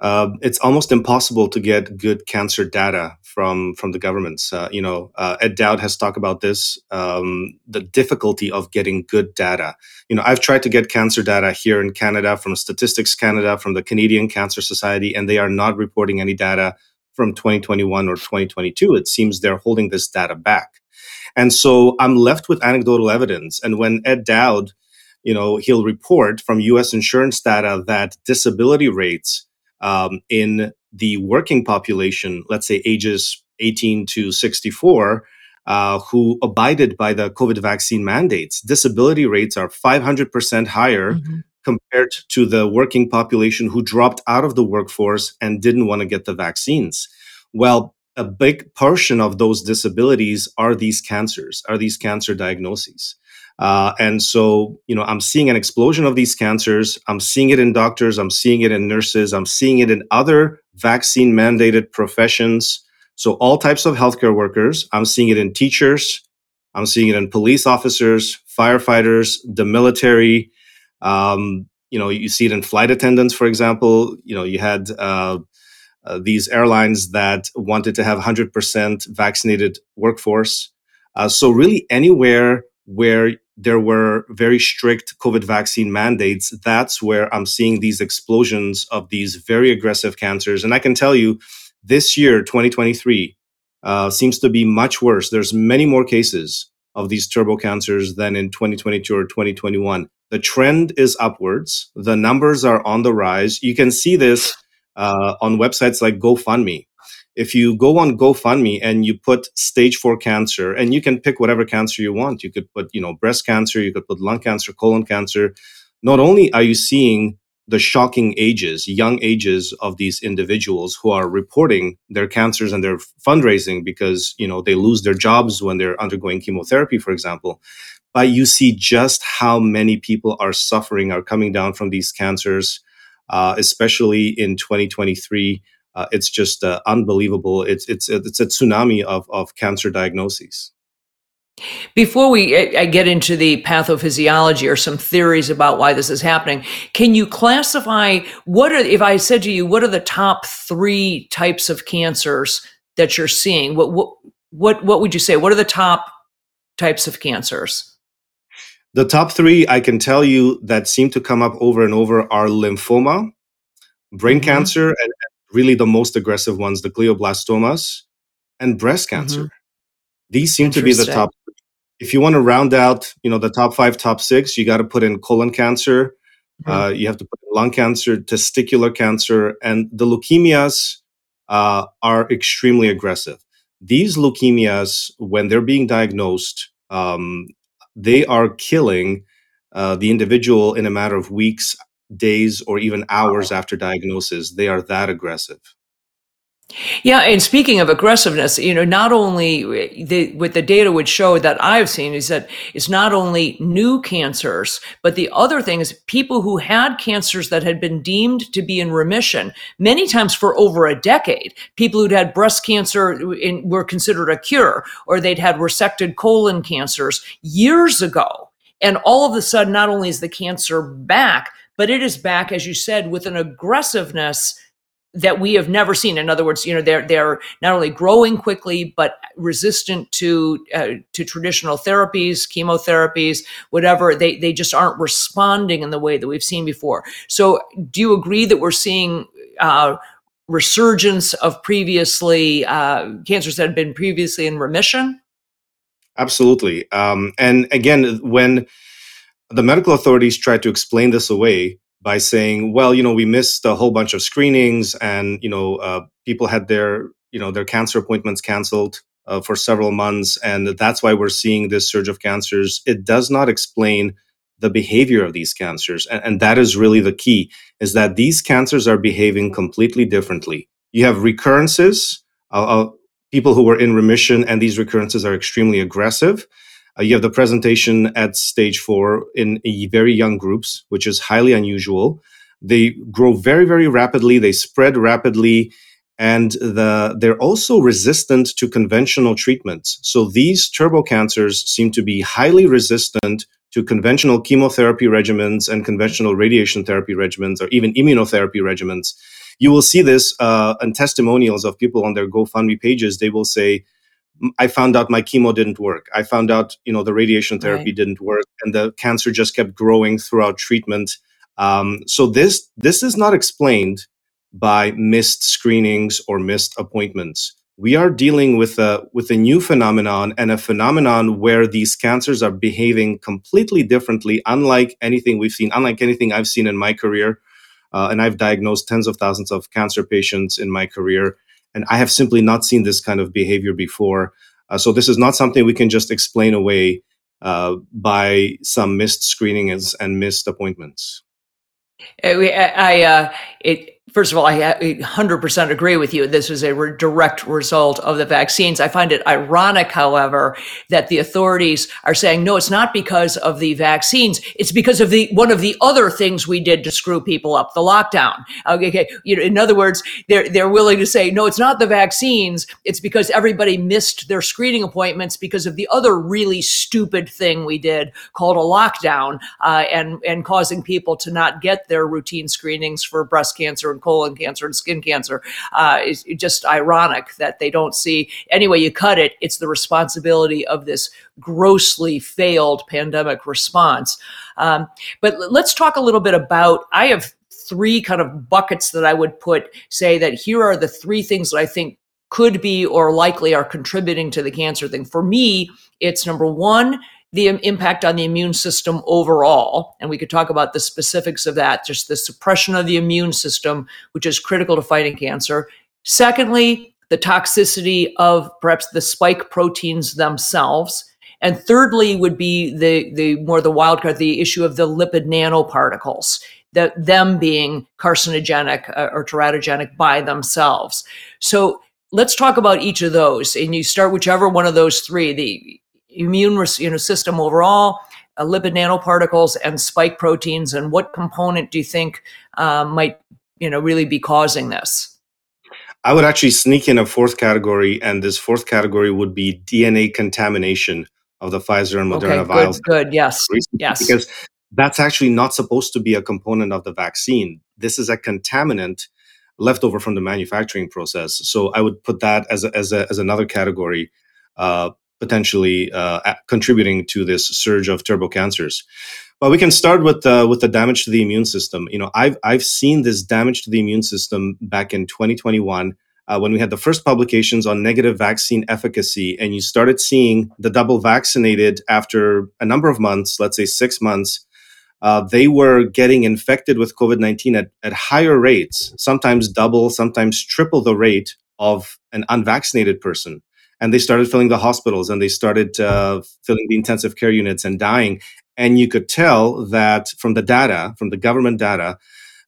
uh, it's almost impossible to get good cancer data from from the governments. Uh, you know, uh, Ed Dowd has talked about this, um, the difficulty of getting good data. You know, I've tried to get cancer data here in Canada from Statistics Canada, from the Canadian Cancer Society, and they are not reporting any data from 2021 or 2022. It seems they're holding this data back. And so I'm left with anecdotal evidence. And when Ed Dowd, you know, he'll report from US insurance data that disability rates um, in the working population, let's say ages 18 to 64, uh, who abided by the COVID vaccine mandates, disability rates are 500% higher mm-hmm compared to the working population who dropped out of the workforce and didn't want to get the vaccines. Well, a big portion of those disabilities are these cancers, are these cancer diagnoses. Uh, and so, you know, I'm seeing an explosion of these cancers. I'm seeing it in doctors. I'm seeing it in nurses. I'm seeing it in other vaccine mandated professions. So all types of healthcare workers. I'm seeing it in teachers. I'm seeing it in police officers, firefighters, the military. Um, you know, you see it in flight attendants, for example. You know, you had uh, uh, these airlines that wanted to have 100% vaccinated workforce. Uh, so really, anywhere where there were very strict COVID vaccine mandates, that's where I'm seeing these explosions of these very aggressive cancers. And I can tell you, this year, 2023, uh, seems to be much worse. There's many more cases of these turbo cancers than in 2022 or 2021. The trend is upwards. The numbers are on the rise. You can see this uh, on websites like GoFundMe if you go on GoFundMe and you put stage four cancer, and you can pick whatever cancer you want, you could put, you know, breast cancer, you could put lung cancer, colon cancer. Not only are you seeing the shocking ages, young ages of these individuals who are reporting their cancers and their fundraising because, you know, they lose their jobs when they're undergoing chemotherapy, for example. But you see just how many people are suffering, are coming down from these cancers, uh, especially in 2023 uh, it's just uh, unbelievable. It's it's it's a tsunami of of cancer diagnoses. Before we I get into the pathophysiology or some theories about why this is happening, can you classify what are if I said to you what are the top 3 types of cancers that you're seeing? What what what what would you say? What are the top types of cancers? The top 3 I can tell you that seem to come up over and over are lymphoma, brain mm-hmm. cancer and really the most aggressive ones, the glioblastomas and breast cancer. Mm-hmm. These seem to be the top. If you want to round out, you know, the top five, top six, you got to put in colon cancer. Mm-hmm. Uh, you have to put lung cancer, testicular cancer, and the leukemias uh, are extremely aggressive. These leukemias, when they're being diagnosed, um, they are killing uh, the individual in a matter of weeks, days or even hours after diagnosis. They are that aggressive. Yeah, and speaking of aggressiveness, you know, not only the, what the data would show that I've seen is that it's not only new cancers, but the other thing is people who had cancers that had been deemed to be in remission, many times for over a decade. People who'd had breast cancer in, were considered a cure, or they'd had resected colon cancers years ago. And all of a sudden, not only is the cancer back, but it is back, as you said, with an aggressiveness that we have never seen. In other words, you know, they're they're not only growing quickly but resistant to uh, to traditional therapies, chemotherapies, whatever. They they just aren't responding in the way that we've seen before. So, do you agree that we're seeing? Uh, resurgence of previously uh, cancers that had been previously in remission absolutely um, and again when the medical authorities try to explain this away by saying, well, you know, we missed a whole bunch of screenings and, you know, uh, people had their, you know, their cancer appointments canceled uh, for several months. And that's why we're seeing this surge of cancers. It does not explain the behavior of these cancers. And, and that is really the key is that these cancers are behaving completely differently. You have recurrences, uh, people who were in remission, and these recurrences are extremely aggressive. Uh, you have the presentation at stage four in very young groups, which is highly unusual. They grow very, very rapidly. They spread rapidly, and the, they're also resistant to conventional treatments. So these turbo cancers seem to be highly resistant to conventional chemotherapy regimens and conventional radiation therapy regimens, or even immunotherapy regimens. You will see this uh, in testimonials of people on their GoFundMe pages. They will say, I found out my chemo didn't work. I found out, you know, the radiation therapy right. didn't work, and the cancer just kept growing throughout treatment. Um, so this this is not explained by missed screenings or missed appointments. We are dealing with a with a new phenomenon and a phenomenon where these cancers are behaving completely differently, unlike anything we've seen, unlike anything I've seen in my career. Uh, and I've diagnosed tens of thousands of cancer patients in my career. And I have simply not seen this kind of behavior before. Uh, so this is not something we can just explain away uh, by some missed screenings and missed appointments. Uh, I, uh, it first of all, I 100% agree with you. This is a re- direct result of the vaccines. I find it ironic, however, that the authorities are saying, no, it's not because of the vaccines. It's because of the one of the other things we did to screw people up, the lockdown. Okay, you know, in other words, they're they're willing to say, no, it's not the vaccines. It's because everybody missed their screening appointments because of the other really stupid thing we did called a lockdown, uh, and and causing people to not get their routine screenings for breast cancer and colon cancer and skin cancer. Uh, it's just ironic that they don't see any way you cut it. It's the responsibility of this grossly failed pandemic response. Um, but let's talk a little bit about. I have three kind of buckets that I would put. Say that here are the three things that I think could be or likely are contributing to the cancer thing. For me, it's number one, the impact on the immune system overall. And we could talk about the specifics of that, just the suppression of the immune system, which is critical to fighting cancer. Secondly, the toxicity of perhaps the spike proteins themselves. And thirdly, would be the, the more the wild card, the issue of the lipid nanoparticles, that them being carcinogenic uh, or teratogenic by themselves. So let's talk about each of those. And you start whichever one of those three, the immune you know, system overall, uh, lipid nanoparticles, and spike proteins. And what component do you think uh, might you know really be causing this? I would actually sneak in a fourth category, and this fourth category would be DNA contamination of the Pfizer and Moderna okay, vials. Good, yes, yes. Because that's actually not supposed to be a component of the vaccine. This is a contaminant left over from the manufacturing process. So I would put that as a, as, a, as another category. Uh, potentially uh, contributing to this surge of turbo cancers. But we can start with the, with the damage to the immune system. You know, I've I've seen this damage to the immune system back in 2021 uh, when we had the first publications on negative vaccine efficacy, and you started seeing the double vaccinated after a number of months, let's say six months. Uh, they were getting infected with COVID 19 at, at higher rates, sometimes double, sometimes triple the rate of an unvaccinated person and they started filling the hospitals and they started uh, filling the intensive care units and dying. And you could tell that from the data from the government data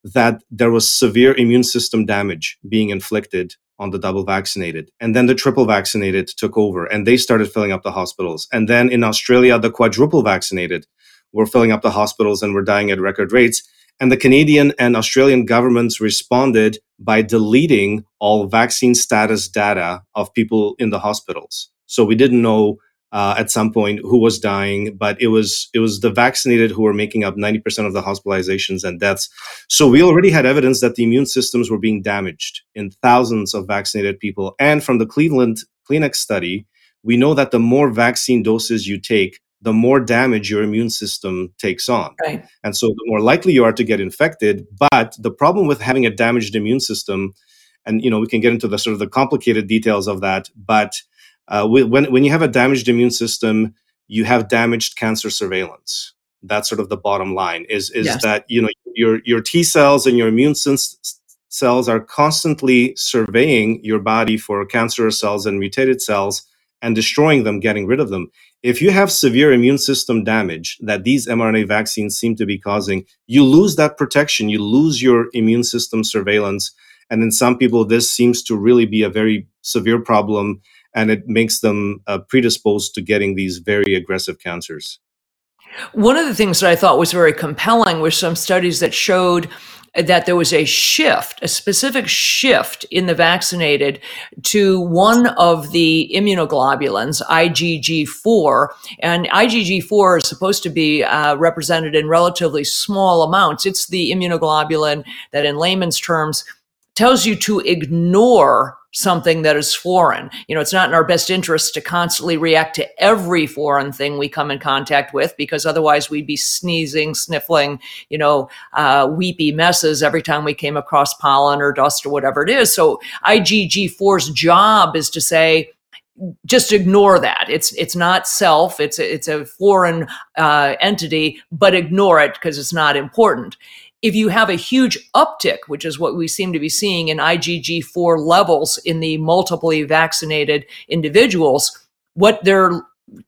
that there was severe immune system damage being inflicted on the double vaccinated. And then the triple vaccinated took over and they started filling up the hospitals. And then in australia the quadruple vaccinated were filling up the hospitals and were dying at record rates and the Canadian and Australian governments responded by deleting all vaccine status data of people in the hospitals. So we didn't know uh, at some point who was dying, but it was it was the vaccinated who were making up 90% of the hospitalizations and deaths. So we already had evidence that the immune systems were being damaged in thousands of vaccinated people. And from the Cleveland Clinic study, we know that the more vaccine doses you take, the more damage your immune system takes on. Right. And so the more likely you are to get infected. But the problem with having a damaged immune system, and you know, we can get into the sort of the complicated details of that, but uh, when, when you have a damaged immune system, you have damaged cancer surveillance. That's sort of the bottom line is, is yes. that, you know, your, your T cells and your immune cells are constantly surveying your body for cancerous cells and mutated cells and destroying them, getting rid of them if you have severe immune system damage that these mRNA vaccines seem to be causing, you lose that protection, you lose your immune system surveillance. And in some people, this seems to really be a very severe problem and it makes them uh, predisposed to getting these very aggressive cancers. One of the things that I thought was very compelling was some studies that showed that there was a shift, a specific shift in the vaccinated to one of the immunoglobulins, IgG4. And IgG4 is supposed to be uh, represented in relatively small amounts. It's the immunoglobulin that, in layman's terms, tells you to ignore something that is foreign. You know, it's not in our best interest to constantly react to every foreign thing we come in contact with because otherwise we'd be sneezing, sniffling, you know, uh, weepy messes every time we came across pollen or dust or whatever it is. So IgG4's job is to say, just ignore that. It's it's not self. It's a, it's a foreign uh, entity, but ignore it because it's not important if you have a huge uptick, which is what we seem to be seeing in IgG4 levels in the multiply vaccinated individuals, what they're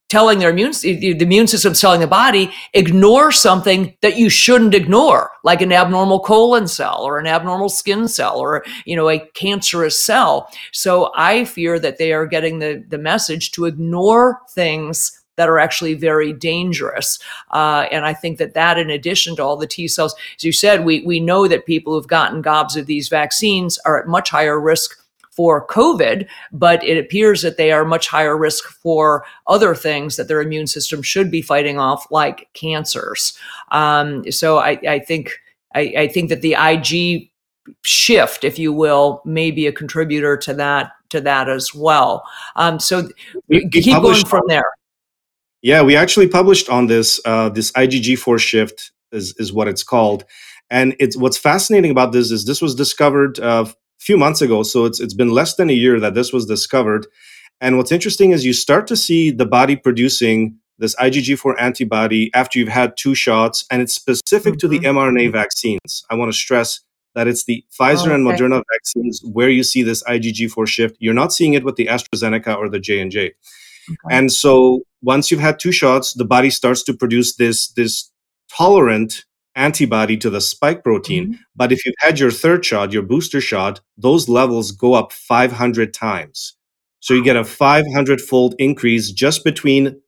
telling their immune the immune system telling the body ignore something that you shouldn't ignore like an abnormal colon cell or an abnormal skin cell or you know a cancerous cell. So i fear that they are getting the the message to ignore things that are actually very dangerous. Uh, and I think that that, in addition to all the T cells, as you said, we, we know that people who've gotten gobs of these vaccines are at much higher risk for COVID, but it appears that they are much higher risk for other things that their immune system should be fighting off, like cancers. Um, so I, I think I, I, think that the IG shift, if you will, may be a contributor to that to that as well. Um, so we, we keep going from there. Yeah, we actually published on this. Uh, this IgG4 shift is is what it's called, and it's what's fascinating about this is this was discovered uh, a few months ago. So it's it's been less than a year that this was discovered. And what's interesting is you start to see the body producing this IgG4 antibody after you've had two shots, and it's specific mm-hmm. to the mRNA mm-hmm. vaccines. I want to stress that it's the Pfizer oh, okay. and Moderna vaccines where you see this IgG4 shift. You're not seeing it with the AstraZeneca or the J and J. And so once you've had two shots, the body starts to produce this this tolerant antibody to the spike protein. Mm-hmm. But if you've had your third shot, your booster shot, those levels go up 500 times. So you get a 500 fold increase just between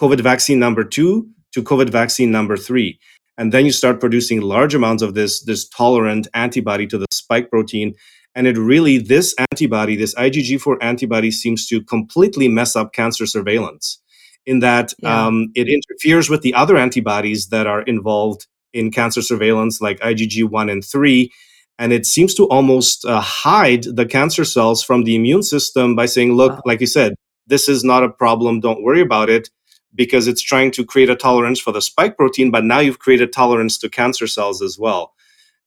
COVID vaccine number two to COVID vaccine number three. And then you start producing large amounts of this, this tolerant antibody to the spike protein. And it really, this antibody, this IgG4 antibody, seems to completely mess up cancer surveillance in that yeah. um, it interferes with the other antibodies that are involved in cancer surveillance, like IgG1 and 3. And it seems to almost uh, hide the cancer cells from the immune system by saying, look, wow. like you said, this is not a problem. Don't worry about it because it's trying to create a tolerance for the spike protein, but now you've created tolerance to cancer cells as well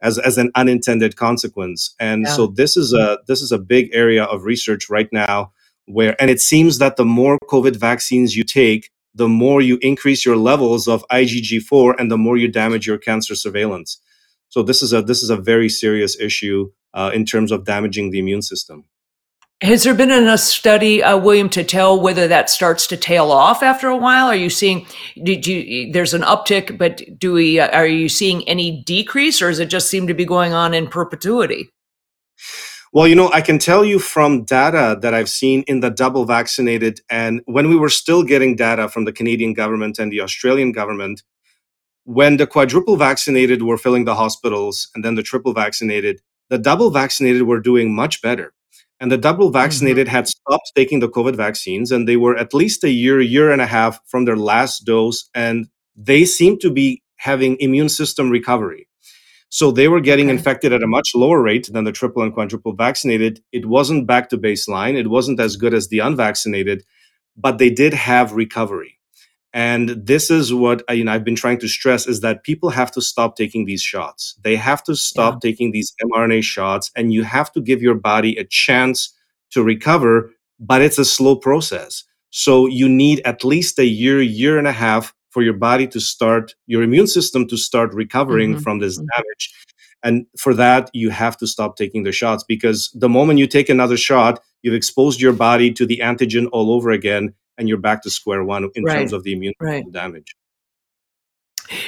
as, as an unintended consequence. And yeah. so this is a this is a big area of research right now where and it seems that the more COVID vaccines you take, the more you increase your levels of IgG4 and the more you damage your cancer surveillance. So this is a this is a very serious issue uh, in terms of damaging the immune system. Has there been a study, uh, William, to tell whether that starts to tail off after a while? Are you seeing? Did you? There's an uptick, but do we? Uh, are you seeing any decrease, or does it just seem to be going on in perpetuity? Well, you know, I can tell you from data that I've seen in the double vaccinated, and when we were still getting data from the Canadian government and the Australian government, when the quadruple vaccinated were filling the hospitals and then the triple vaccinated, the double vaccinated were doing much better and the double mm-hmm. vaccinated mm-hmm. had stopped taking the COVID vaccines, and they were at least a year, year and a half from their last dose, and they seemed to be having immune system recovery. So they were getting okay. infected at a much lower rate than the triple and quadruple vaccinated. It wasn't back to baseline. It wasn't as good as the unvaccinated, but they did have recovery. And this is what you know, I've been trying to stress is that people have to stop taking these shots. They have to stop yeah. taking these mRNA shots, and you have to give your body a chance to recover, but it's a slow process. So you need at least a year, year and a half for your body to start, your immune system to start recovering mm-hmm. from this mm-hmm. damage. And for that, you have to stop taking the shots because the moment you take another shot, you've exposed your body to the antigen all over again and you're back to square one in right. terms of the immune right. damage.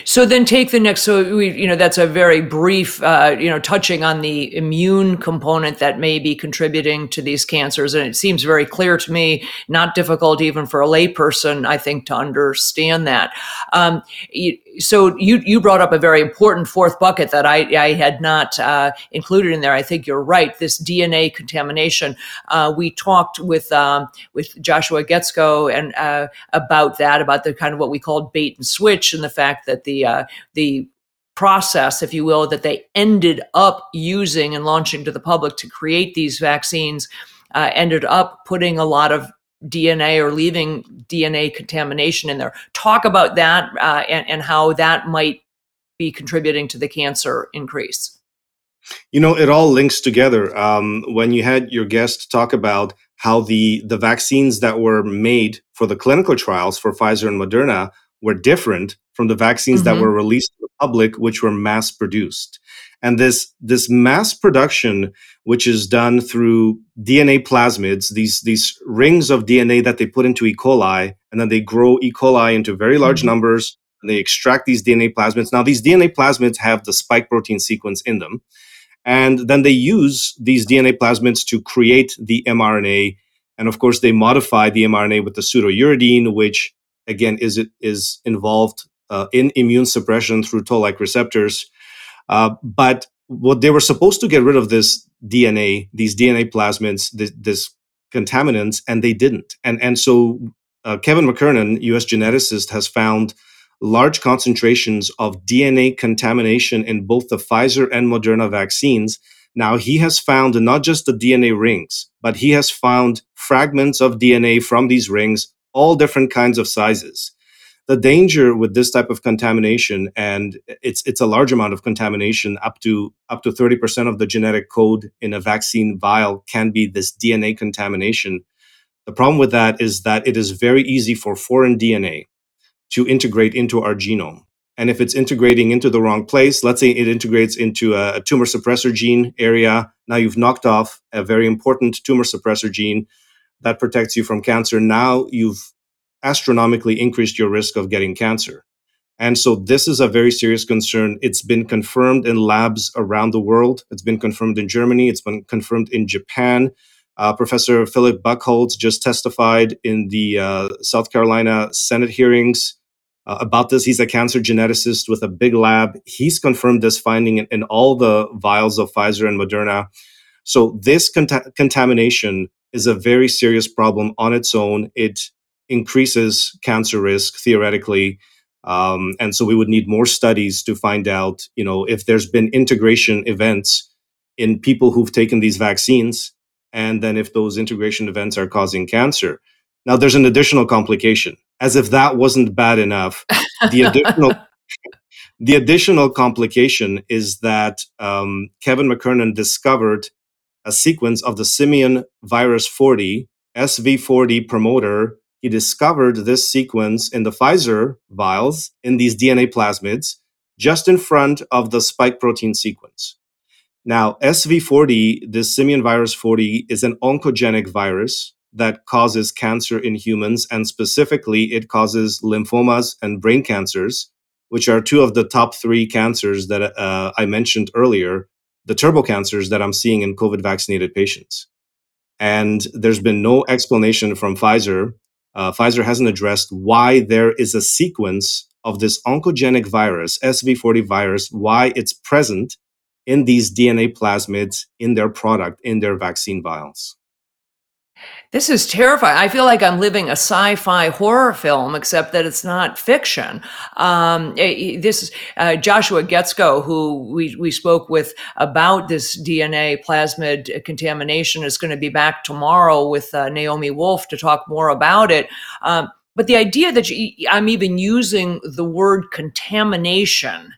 So then take the next. So we, you know, that's a very brief, uh, you know, touching on the immune component that may be contributing to these cancers, and it seems very clear to me, not difficult even for a layperson, I think, to understand that. Um, you, so you you brought up a very important fourth bucket that I, I had not uh, included in there. I think you're right. This DNA contamination. Uh, we talked with um, with Joshua Guetzkow and uh, about that, about the kind of what we called bait and switch, and the fact that the uh, the process, if you will, that they ended up using and launching to the public to create these vaccines, uh, ended up putting a lot of DNA or leaving DNA contamination in there. Talk about that uh, and, and how that might be contributing to the cancer increase. You know, it all links together. Um, when you had your guest talk about how the the vaccines that were made for the clinical trials for Pfizer and Moderna were different from the vaccines Mm-hmm. that were released to the public, which were mass produced. And this this mass production, which is done through DNA plasmids, these these rings of DNA that they put into E. coli, and then they grow E. coli into very large Mhm. numbers. And they extract these DNA plasmids. Now, these DNA plasmids have the spike protein sequence in them, and then they use these DNA plasmids to create the mRNA. And of course, they modify the mRNA with the pseudouridine, which again is it is involved uh, in immune suppression through toll-like receptors. Uh, but what they were supposed to get rid of this DNA, these DNA plasmids, this, this contaminants, and they didn't. And and so uh, Kevin McKernan, U.S. geneticist, has found large concentrations of DNA contamination in both the Pfizer and Moderna vaccines. Now he has found not just the DNA rings, but he has found fragments of DNA from these rings, all different kinds of sizes. The danger with this type of contamination and it's it's a large amount of contamination up to up to 30% of the genetic code in a vaccine vial can be this DNA contamination. The problem with that is that it is very easy for foreign DNA to integrate into our genome. And if it's integrating into the wrong place let's say it integrates into a, a tumor suppressor gene area now you've knocked off a very important tumor suppressor gene that protects you from cancer now you've astronomically increased your risk of getting cancer. And so this is a very serious concern. It's been confirmed in labs around the world. It's been confirmed in Germany. It's been confirmed in Japan. Uh, Professor Philip Buckhaults just testified in the uh, South Carolina Senate hearings uh, about this. He's a cancer geneticist with a big lab. He's confirmed this finding in, in all the vials of Pfizer and Moderna. So this conta- contamination is a very serious problem on its own. It increases cancer risk theoretically. Um, and so we would need more studies to find out, you know, if there's been integration events in people who've taken these vaccines, and then if those integration events are causing cancer. Now, there's an additional complication. As if that wasn't bad enough, the additional the additional complication is that um, Kevin McKernan discovered a sequence of the simian virus 40 SV40 promoter he discovered this sequence in the Pfizer vials in these DNA plasmids just in front of the spike protein sequence. Now, SV40, this simian virus 40, is an oncogenic virus that causes cancer in humans, and specifically, it causes lymphomas and brain cancers, which are two of the top three cancers that uh, I mentioned earlier, the turbo cancers that I'm seeing in COVID vaccinated patients. And there's been no explanation from Pfizer uh, Pfizer hasn't addressed why there is a sequence of this oncogenic virus, SV40 virus, why it's present in these DNA plasmids in their product, in their vaccine vials. This is terrifying. I feel like I'm living a sci-fi horror film, except that it's not fiction. Um, eh, this is uh, Joshua Guetzkow, who we, we spoke with about this DNA plasmid contamination, is going to be back tomorrow with uh, Naomi Wolf to talk more about it. Um, but the idea that you, I'm even using the word contamination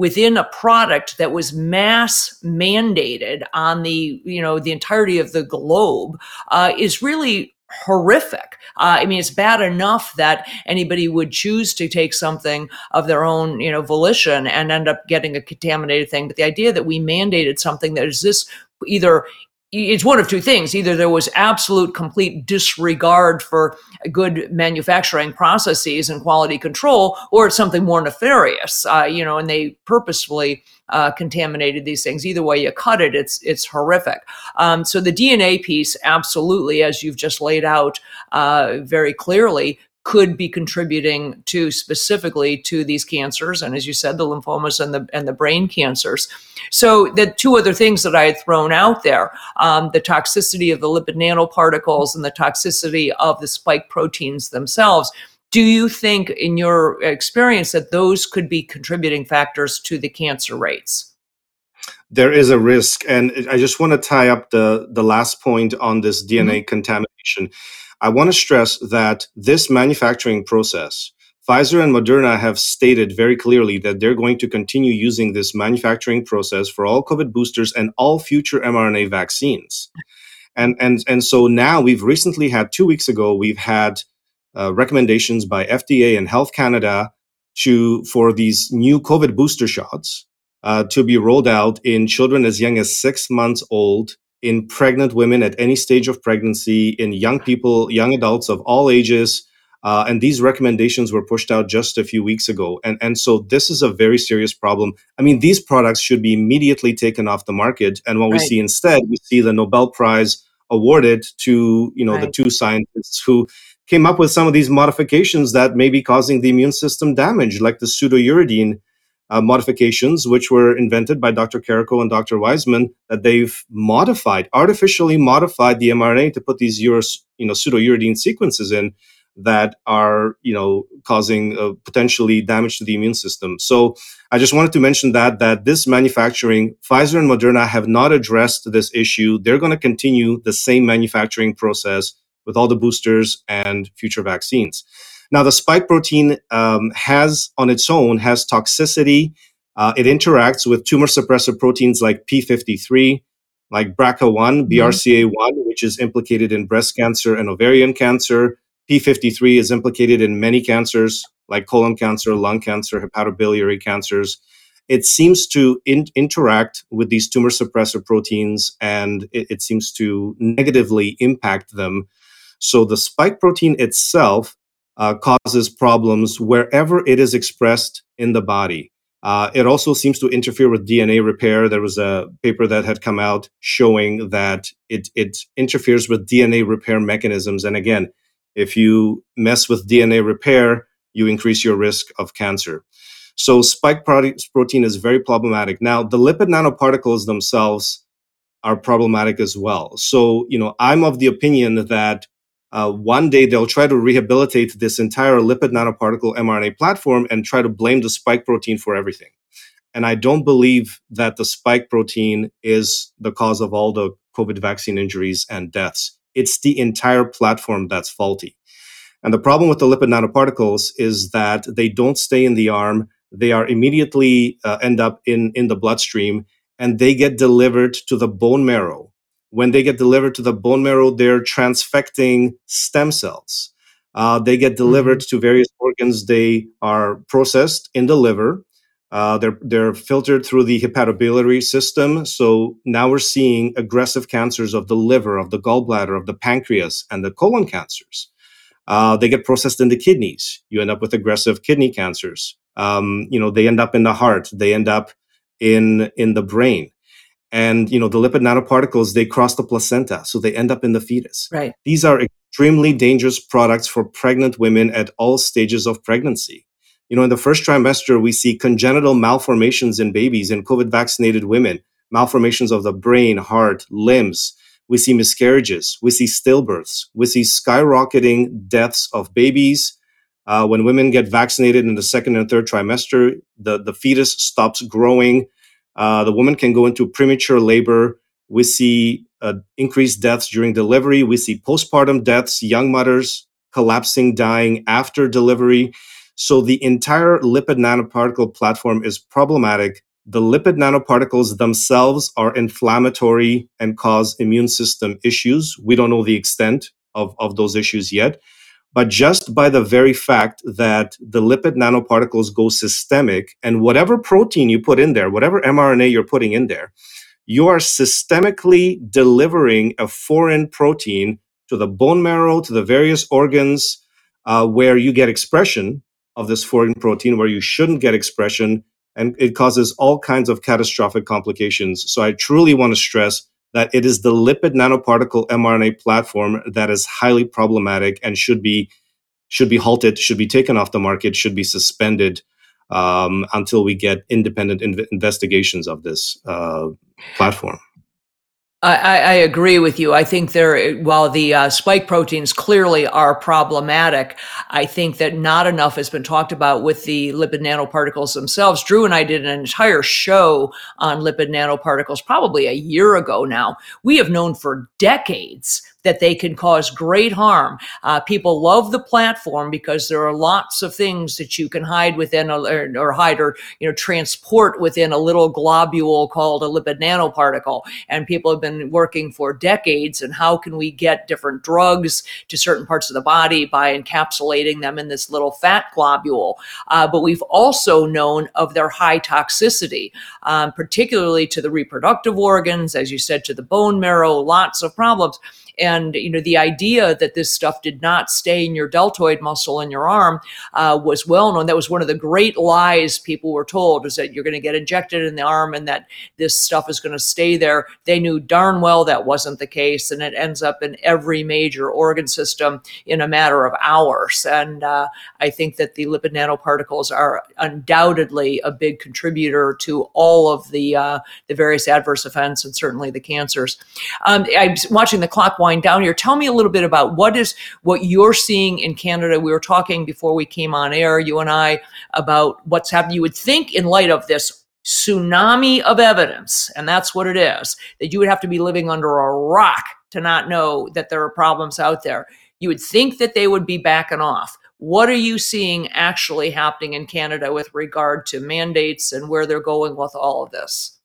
within a product that was mass mandated on the you know the entirety of the globe uh, is really horrific. Uh, I mean, it's bad enough that anybody would choose to take something of their own, you know, volition and end up getting a contaminated thing. But the idea that we mandated something that is this either it's one of two things. Either there was absolute complete disregard for good manufacturing processes and quality control, or it's something more nefarious, uh, you know, and they purposefully uh, contaminated these things. Either way you cut it, it's it's horrific. Um, so the DNA piece, absolutely, as you've just laid out uh, very clearly, could be contributing to specifically to these cancers and as you said the lymphomas and the and the brain cancers. So the two other things that i had thrown out there um, the toxicity of the lipid nanoparticles and the toxicity of the spike proteins themselves do you think in your experience that those could be contributing factors to the cancer rates? There is a risk and i just want to tie up the the last point on this dna mm-hmm. contamination I want to stress that this manufacturing process, Pfizer and Moderna have stated very clearly that they're going to continue using this manufacturing process for all COVID boosters and all future mRNA vaccines. And, and, and so now we've recently had, two weeks ago, we've had uh, recommendations by FDA and Health Canada to for these new COVID booster shots uh, to be rolled out in children as young as six months old, in pregnant women at any stage of pregnancy, in young people, young adults of all ages. Uh, and these recommendations were pushed out just a few weeks ago. And, and so this is a very serious problem. I mean, these products should be immediately taken off the market. And what right. we see instead, we see the Nobel Prize awarded to you know right. the two scientists who came up with some of these modifications that may be causing the immune system damage, like the pseudouridine uh, modifications, which were invented by Dr. Karikó and Dr. Weissman, that they've modified, artificially modified the mRNA to put these Euros, you know, pseudouridine sequences in that are, you know, causing uh, potentially damage to the immune system. So I just wanted to mention that that this manufacturing, Pfizer and Moderna have not addressed this issue. They're going to continue the same manufacturing process with all the boosters and future vaccines. Now, the spike protein um, has on its own has toxicity. Uh, it interacts with tumor suppressor proteins like p53, like BRCA1, mm-hmm. BRCA1, which is implicated in breast cancer and ovarian cancer. P53 is implicated in many cancers like colon cancer, lung cancer, hepatobiliary cancers. It seems to in- interact with these tumor suppressor proteins and it, it seems to negatively impact them. So the spike protein itself uh, causes problems wherever it is expressed in the body. Uh, it also seems to interfere with DNA repair. There was a paper that had come out showing that it, it interferes with DNA repair mechanisms. And again, if you mess with DNA repair, you increase your risk of cancer. So spike protein is very problematic. Now, the lipid nanoparticles themselves are problematic as well. So, you know, I'm of the opinion that uh, one day they'll try to rehabilitate this entire lipid nanoparticle mRNA platform and try to blame the spike protein for everything. And I don't believe that the spike protein is the cause of all the COVID vaccine injuries and deaths. It's the entire platform that's faulty. And the problem with the lipid nanoparticles is that they don't stay in the arm. They are immediately uh, end up in, in the bloodstream and they get delivered to the bone marrow when they get delivered to the bone marrow, they're transfecting stem cells. Uh, they get delivered mm-hmm. to various organs. They are processed in the liver. Uh, they're they're filtered through the hepatobiliary system. So now we're seeing aggressive cancers of the liver, of the gallbladder, of the pancreas, and the colon cancers. Uh, they get processed in the kidneys. You end up with aggressive kidney cancers. Um, you know, they end up in the heart. They end up in in the brain and you know the lipid nanoparticles they cross the placenta so they end up in the fetus. Right. These are extremely dangerous products for pregnant women at all stages of pregnancy. You know in the first trimester we see congenital malformations in babies in covid vaccinated women malformations of the brain heart limbs. We see miscarriages. We see stillbirths. We see skyrocketing deaths of babies. Uh, when women get vaccinated in the second and third trimester the, the fetus stops growing uh, the woman can go into premature labor. We see uh, increased deaths during delivery. We see postpartum deaths, young mothers collapsing, dying after delivery. So the entire lipid nanoparticle platform is problematic. The lipid nanoparticles themselves are inflammatory and cause immune system issues. We don't know the extent of, of those issues yet. But just by the very fact that the lipid nanoparticles go systemic and whatever protein you put in there, whatever mRNA you're putting in there, you are systemically delivering a foreign protein to the bone marrow, to the various organs uh, where you get expression of this foreign protein, where you shouldn't get expression. And it causes all kinds of catastrophic complications. So I truly want to stress that it is the lipid nanoparticle mRNA platform that is highly problematic and should be should be halted, should be taken off the market, should be suspended um, until we get independent inv- investigations of this uh, platform. I, I, agree with you. I think there, while the uh, spike proteins clearly are problematic, I think that not enough has been talked about with the lipid nanoparticles themselves. Drew and I did an entire show on lipid nanoparticles probably a year ago now. We have known for decades that they can cause great harm. Uh, people love the platform because there are lots of things that you can hide within a, or, or hide or you know transport within a little globule called a lipid nanoparticle. And people have been working for decades. And how can we get different drugs to certain parts of the body by encapsulating them in this little fat globule? Uh, but we've also known of their high toxicity, um, particularly to the reproductive organs, as you said, to the bone marrow. Lots of problems. And you know, the idea that this stuff did not stay in your deltoid muscle in your arm uh, was well known. That was one of the great lies people were told: is that you're going to get injected in the arm and that this stuff is going to stay there. They knew darn well that wasn't the case, and it ends up in every major organ system in a matter of hours. And uh, I think that the lipid nanoparticles are undoubtedly a big contributor to all of the uh, the various adverse events and certainly the cancers. Um, I'm watching the clock wind down here. Tell me a little bit about what is what you're seeing in Canada. We were talking before we came on air, you and I, about what's happening. You would think, in light of this tsunami of evidence, and that's what it is, that you would have to be living under a rock to not know that there are problems out there. You would think that they would be backing off. What are you seeing actually happening in Canada with regard to mandates and where they're going with all of this?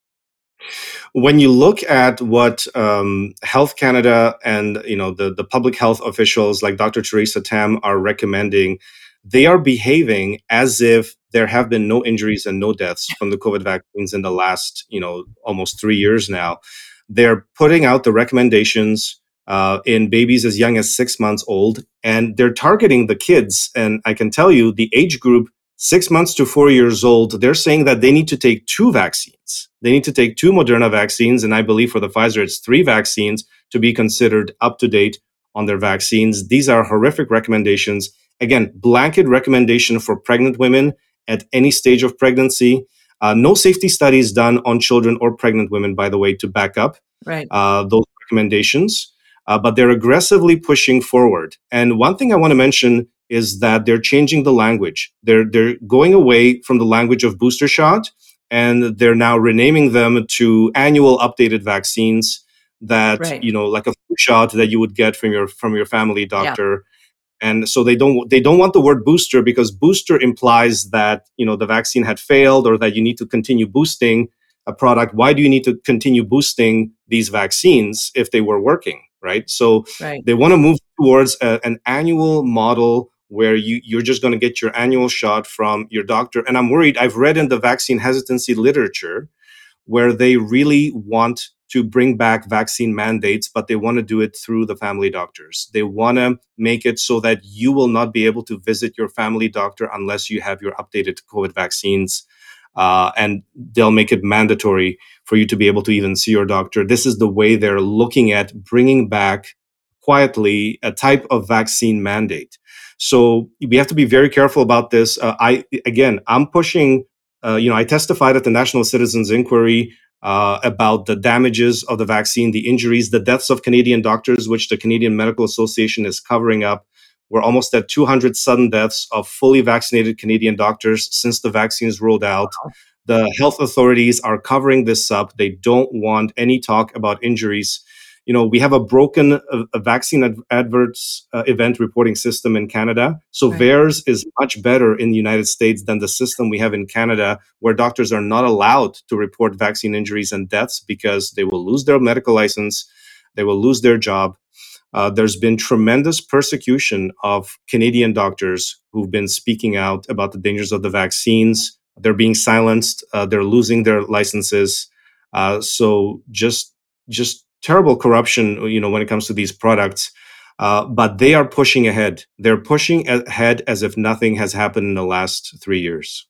When you look at what um, Health Canada and you know the, the public health officials like Dr. Theresa Tam are recommending, they are behaving as if there have been no injuries and no deaths from the COVID vaccines in the last you know almost three years now. They're putting out the recommendations uh, in babies as young as six months old, and they're targeting the kids. And I can tell you, the age group six months to four years old, they're saying that they need to take two vaccines. They need to take two Moderna vaccines. And I believe for the Pfizer, it's three vaccines to be considered up to date on their vaccines. These are horrific recommendations. Again, blanket recommendation for pregnant women at any stage of pregnancy. Uh, no safety studies done on children or pregnant women, by the way, to back up right. uh, those recommendations. Uh, but they're aggressively pushing forward. And one thing I want to mention is that they're changing the language. They're they're going away from the language of booster shot and they're now renaming them to annual updated vaccines that right. you know like a flu shot that you would get from your from your family doctor. Yeah. And so they don't they don't want the word booster because booster implies that you know the vaccine had failed or that you need to continue boosting a product. Why do you need to continue boosting these vaccines if they were working? Right. So right. they want to move towards a, an annual model where you, you're just going to get your annual shot from your doctor. And I'm worried, I've read in the vaccine hesitancy literature where they really want to bring back vaccine mandates, but they want to do it through the family doctors. They want to make it so that you will not be able to visit your family doctor unless you have your updated COVID vaccines. Uh, and they'll make it mandatory for you to be able to even see your doctor. This is the way they're looking at bringing back quietly a type of vaccine mandate. So we have to be very careful about this. Uh, I again, I'm pushing. Uh, you know, I testified at the National Citizens Inquiry uh, about the damages of the vaccine, the injuries, the deaths of Canadian doctors, which the Canadian Medical Association is covering up. We're almost at 200 sudden deaths of fully vaccinated Canadian doctors since the vaccines rolled out. The health authorities are covering this up. They don't want any talk about injuries you know we have a broken uh, a vaccine ad- adverse uh, event reporting system in canada so right. VAERS is much better in the united states than the system we have in canada where doctors are not allowed to report vaccine injuries and deaths because they will lose their medical license they will lose their job uh, there's been tremendous persecution of canadian doctors who've been speaking out about the dangers of the vaccines they're being silenced uh, they're losing their licenses uh, so just just terrible corruption, you know, when it comes to these products. Uh, but they are pushing ahead. They're pushing ahead as if nothing has happened in the last three years.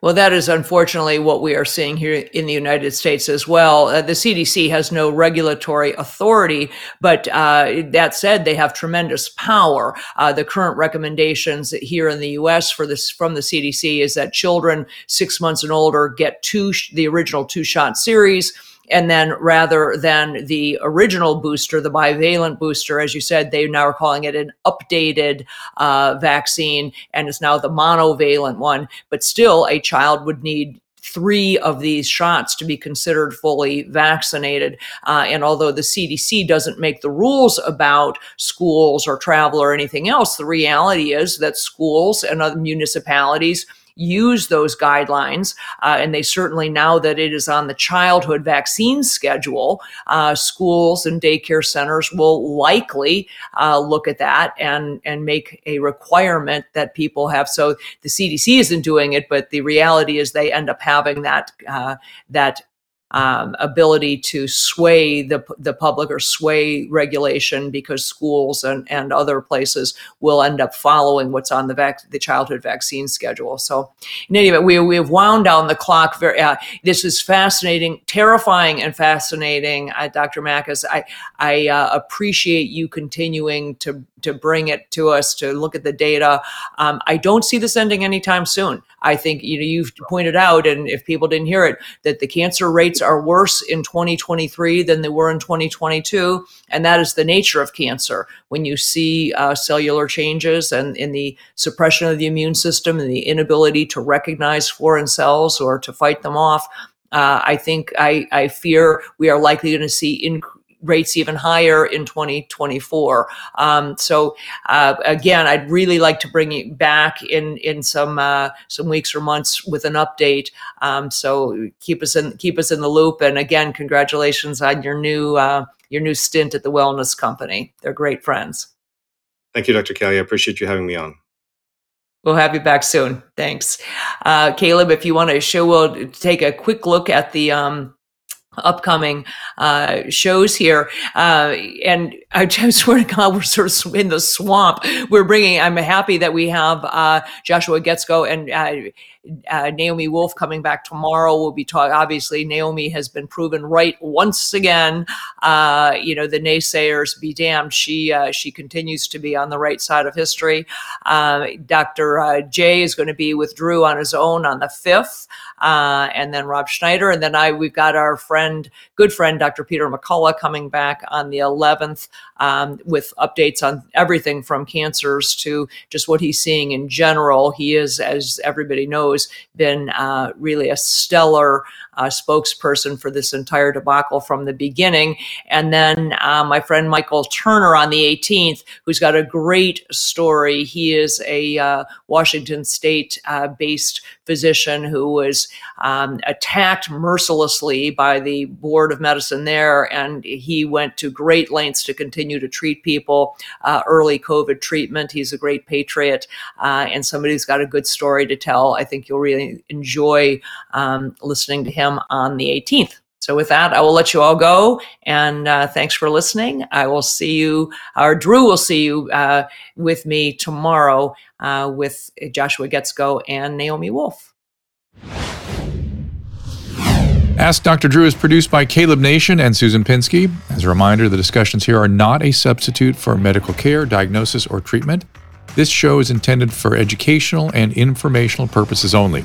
Well, that is unfortunately what we are seeing here in the United States as well. Uh, the CDC has no regulatory authority, but uh, that said, they have tremendous power. Uh, the current recommendations here in the U.S. for this from the CDC is that children six months and older get two the original two shot series and then rather than the original booster, the bivalent booster, as you said, they now are calling it an updated uh, vaccine, and it's now the monovalent one. But still, a child would need three of these shots to be considered fully vaccinated. Uh, and although the CDC doesn't make the rules about schools or travel or anything else, the reality is that schools and other municipalities use those guidelines. Uh, and they certainly, now that it is on the childhood vaccine schedule, uh, schools and daycare centers will likely uh, look at that and, and make a requirement that people have. So the CDC isn't doing it, but the reality is they end up having that, uh, that um, ability to sway the, the public or sway regulation because schools and, and other places will end up following what's on the vac- the childhood vaccine schedule. So, in any event, we, we have wound down the clock. Very, uh, this is fascinating, terrifying, and fascinating. Uh, Dr. Makis, I, I uh, appreciate you continuing to to bring it to us to look at the data. Um, I don't see this ending anytime soon. I think you know you've pointed out, and if people didn't hear it, that the cancer rates are worse in 2023 than they were in 2022, and that is the nature of cancer. When you see uh, cellular changes and in the suppression of the immune system and the inability to recognize foreign cells or to fight them off, uh, I think I, I, fear we are likely going to see increase rates even higher in 2024. Um, so uh, again, I'd really like to bring you back in in some uh, some weeks or months with an update. Um, so keep us in keep us in the loop. And again, congratulations on your new uh, your new stint at the Wellness Company. They're great friends. Thank you, Dr. Kelly. I appreciate you having me on. We'll have you back soon. Thanks, uh, Caleb. If you want to show, we'll take a quick look at the um, upcoming uh, shows here. Uh, and I swear to God, we're sort of in the swamp. We're bringing, I'm happy that we have uh, Joshua Guetzkow and uh, Naomi Wolf coming back tomorrow. We'll be talking. Obviously, Naomi has been proven right once again. Uh, you know, the naysayers be damned. She uh, she continues to be on the right side of history. Uh, Dr. Uh, Jay is going to be with Drew on his own on the fifth, uh, and then Rob Schneider, and then I. We've got our friend, good friend, Dr. Peter McCullough coming back on the eleventh um, with updates on everything from cancers to just what he's seeing in general. He is, as everybody knows, been uh, really a stellar uh, spokesperson for this entire debacle from the beginning. And then uh, my friend Michael Turner on the 18th, who's got a great story. He is a uh, Washington State uh, based physician who was um, attacked mercilessly by the board of medicine there, and he went to great lengths to continue to treat people uh, early COVID treatment. He's a great patriot uh, and somebody who's got a good story to tell. I think you'll really enjoy um, listening to him him on the 18th. So, with that, I will let you all go. And uh, thanks for listening. I will see you, or Drew will see you uh, with me tomorrow uh, with Joshua Guetzkow and Naomi Wolf. Ask Dr. Drew is produced by Caleb Nation and Susan Pinsky. As a reminder, the discussions here are not a substitute for medical care, diagnosis, or treatment. This show is intended for educational and informational purposes only.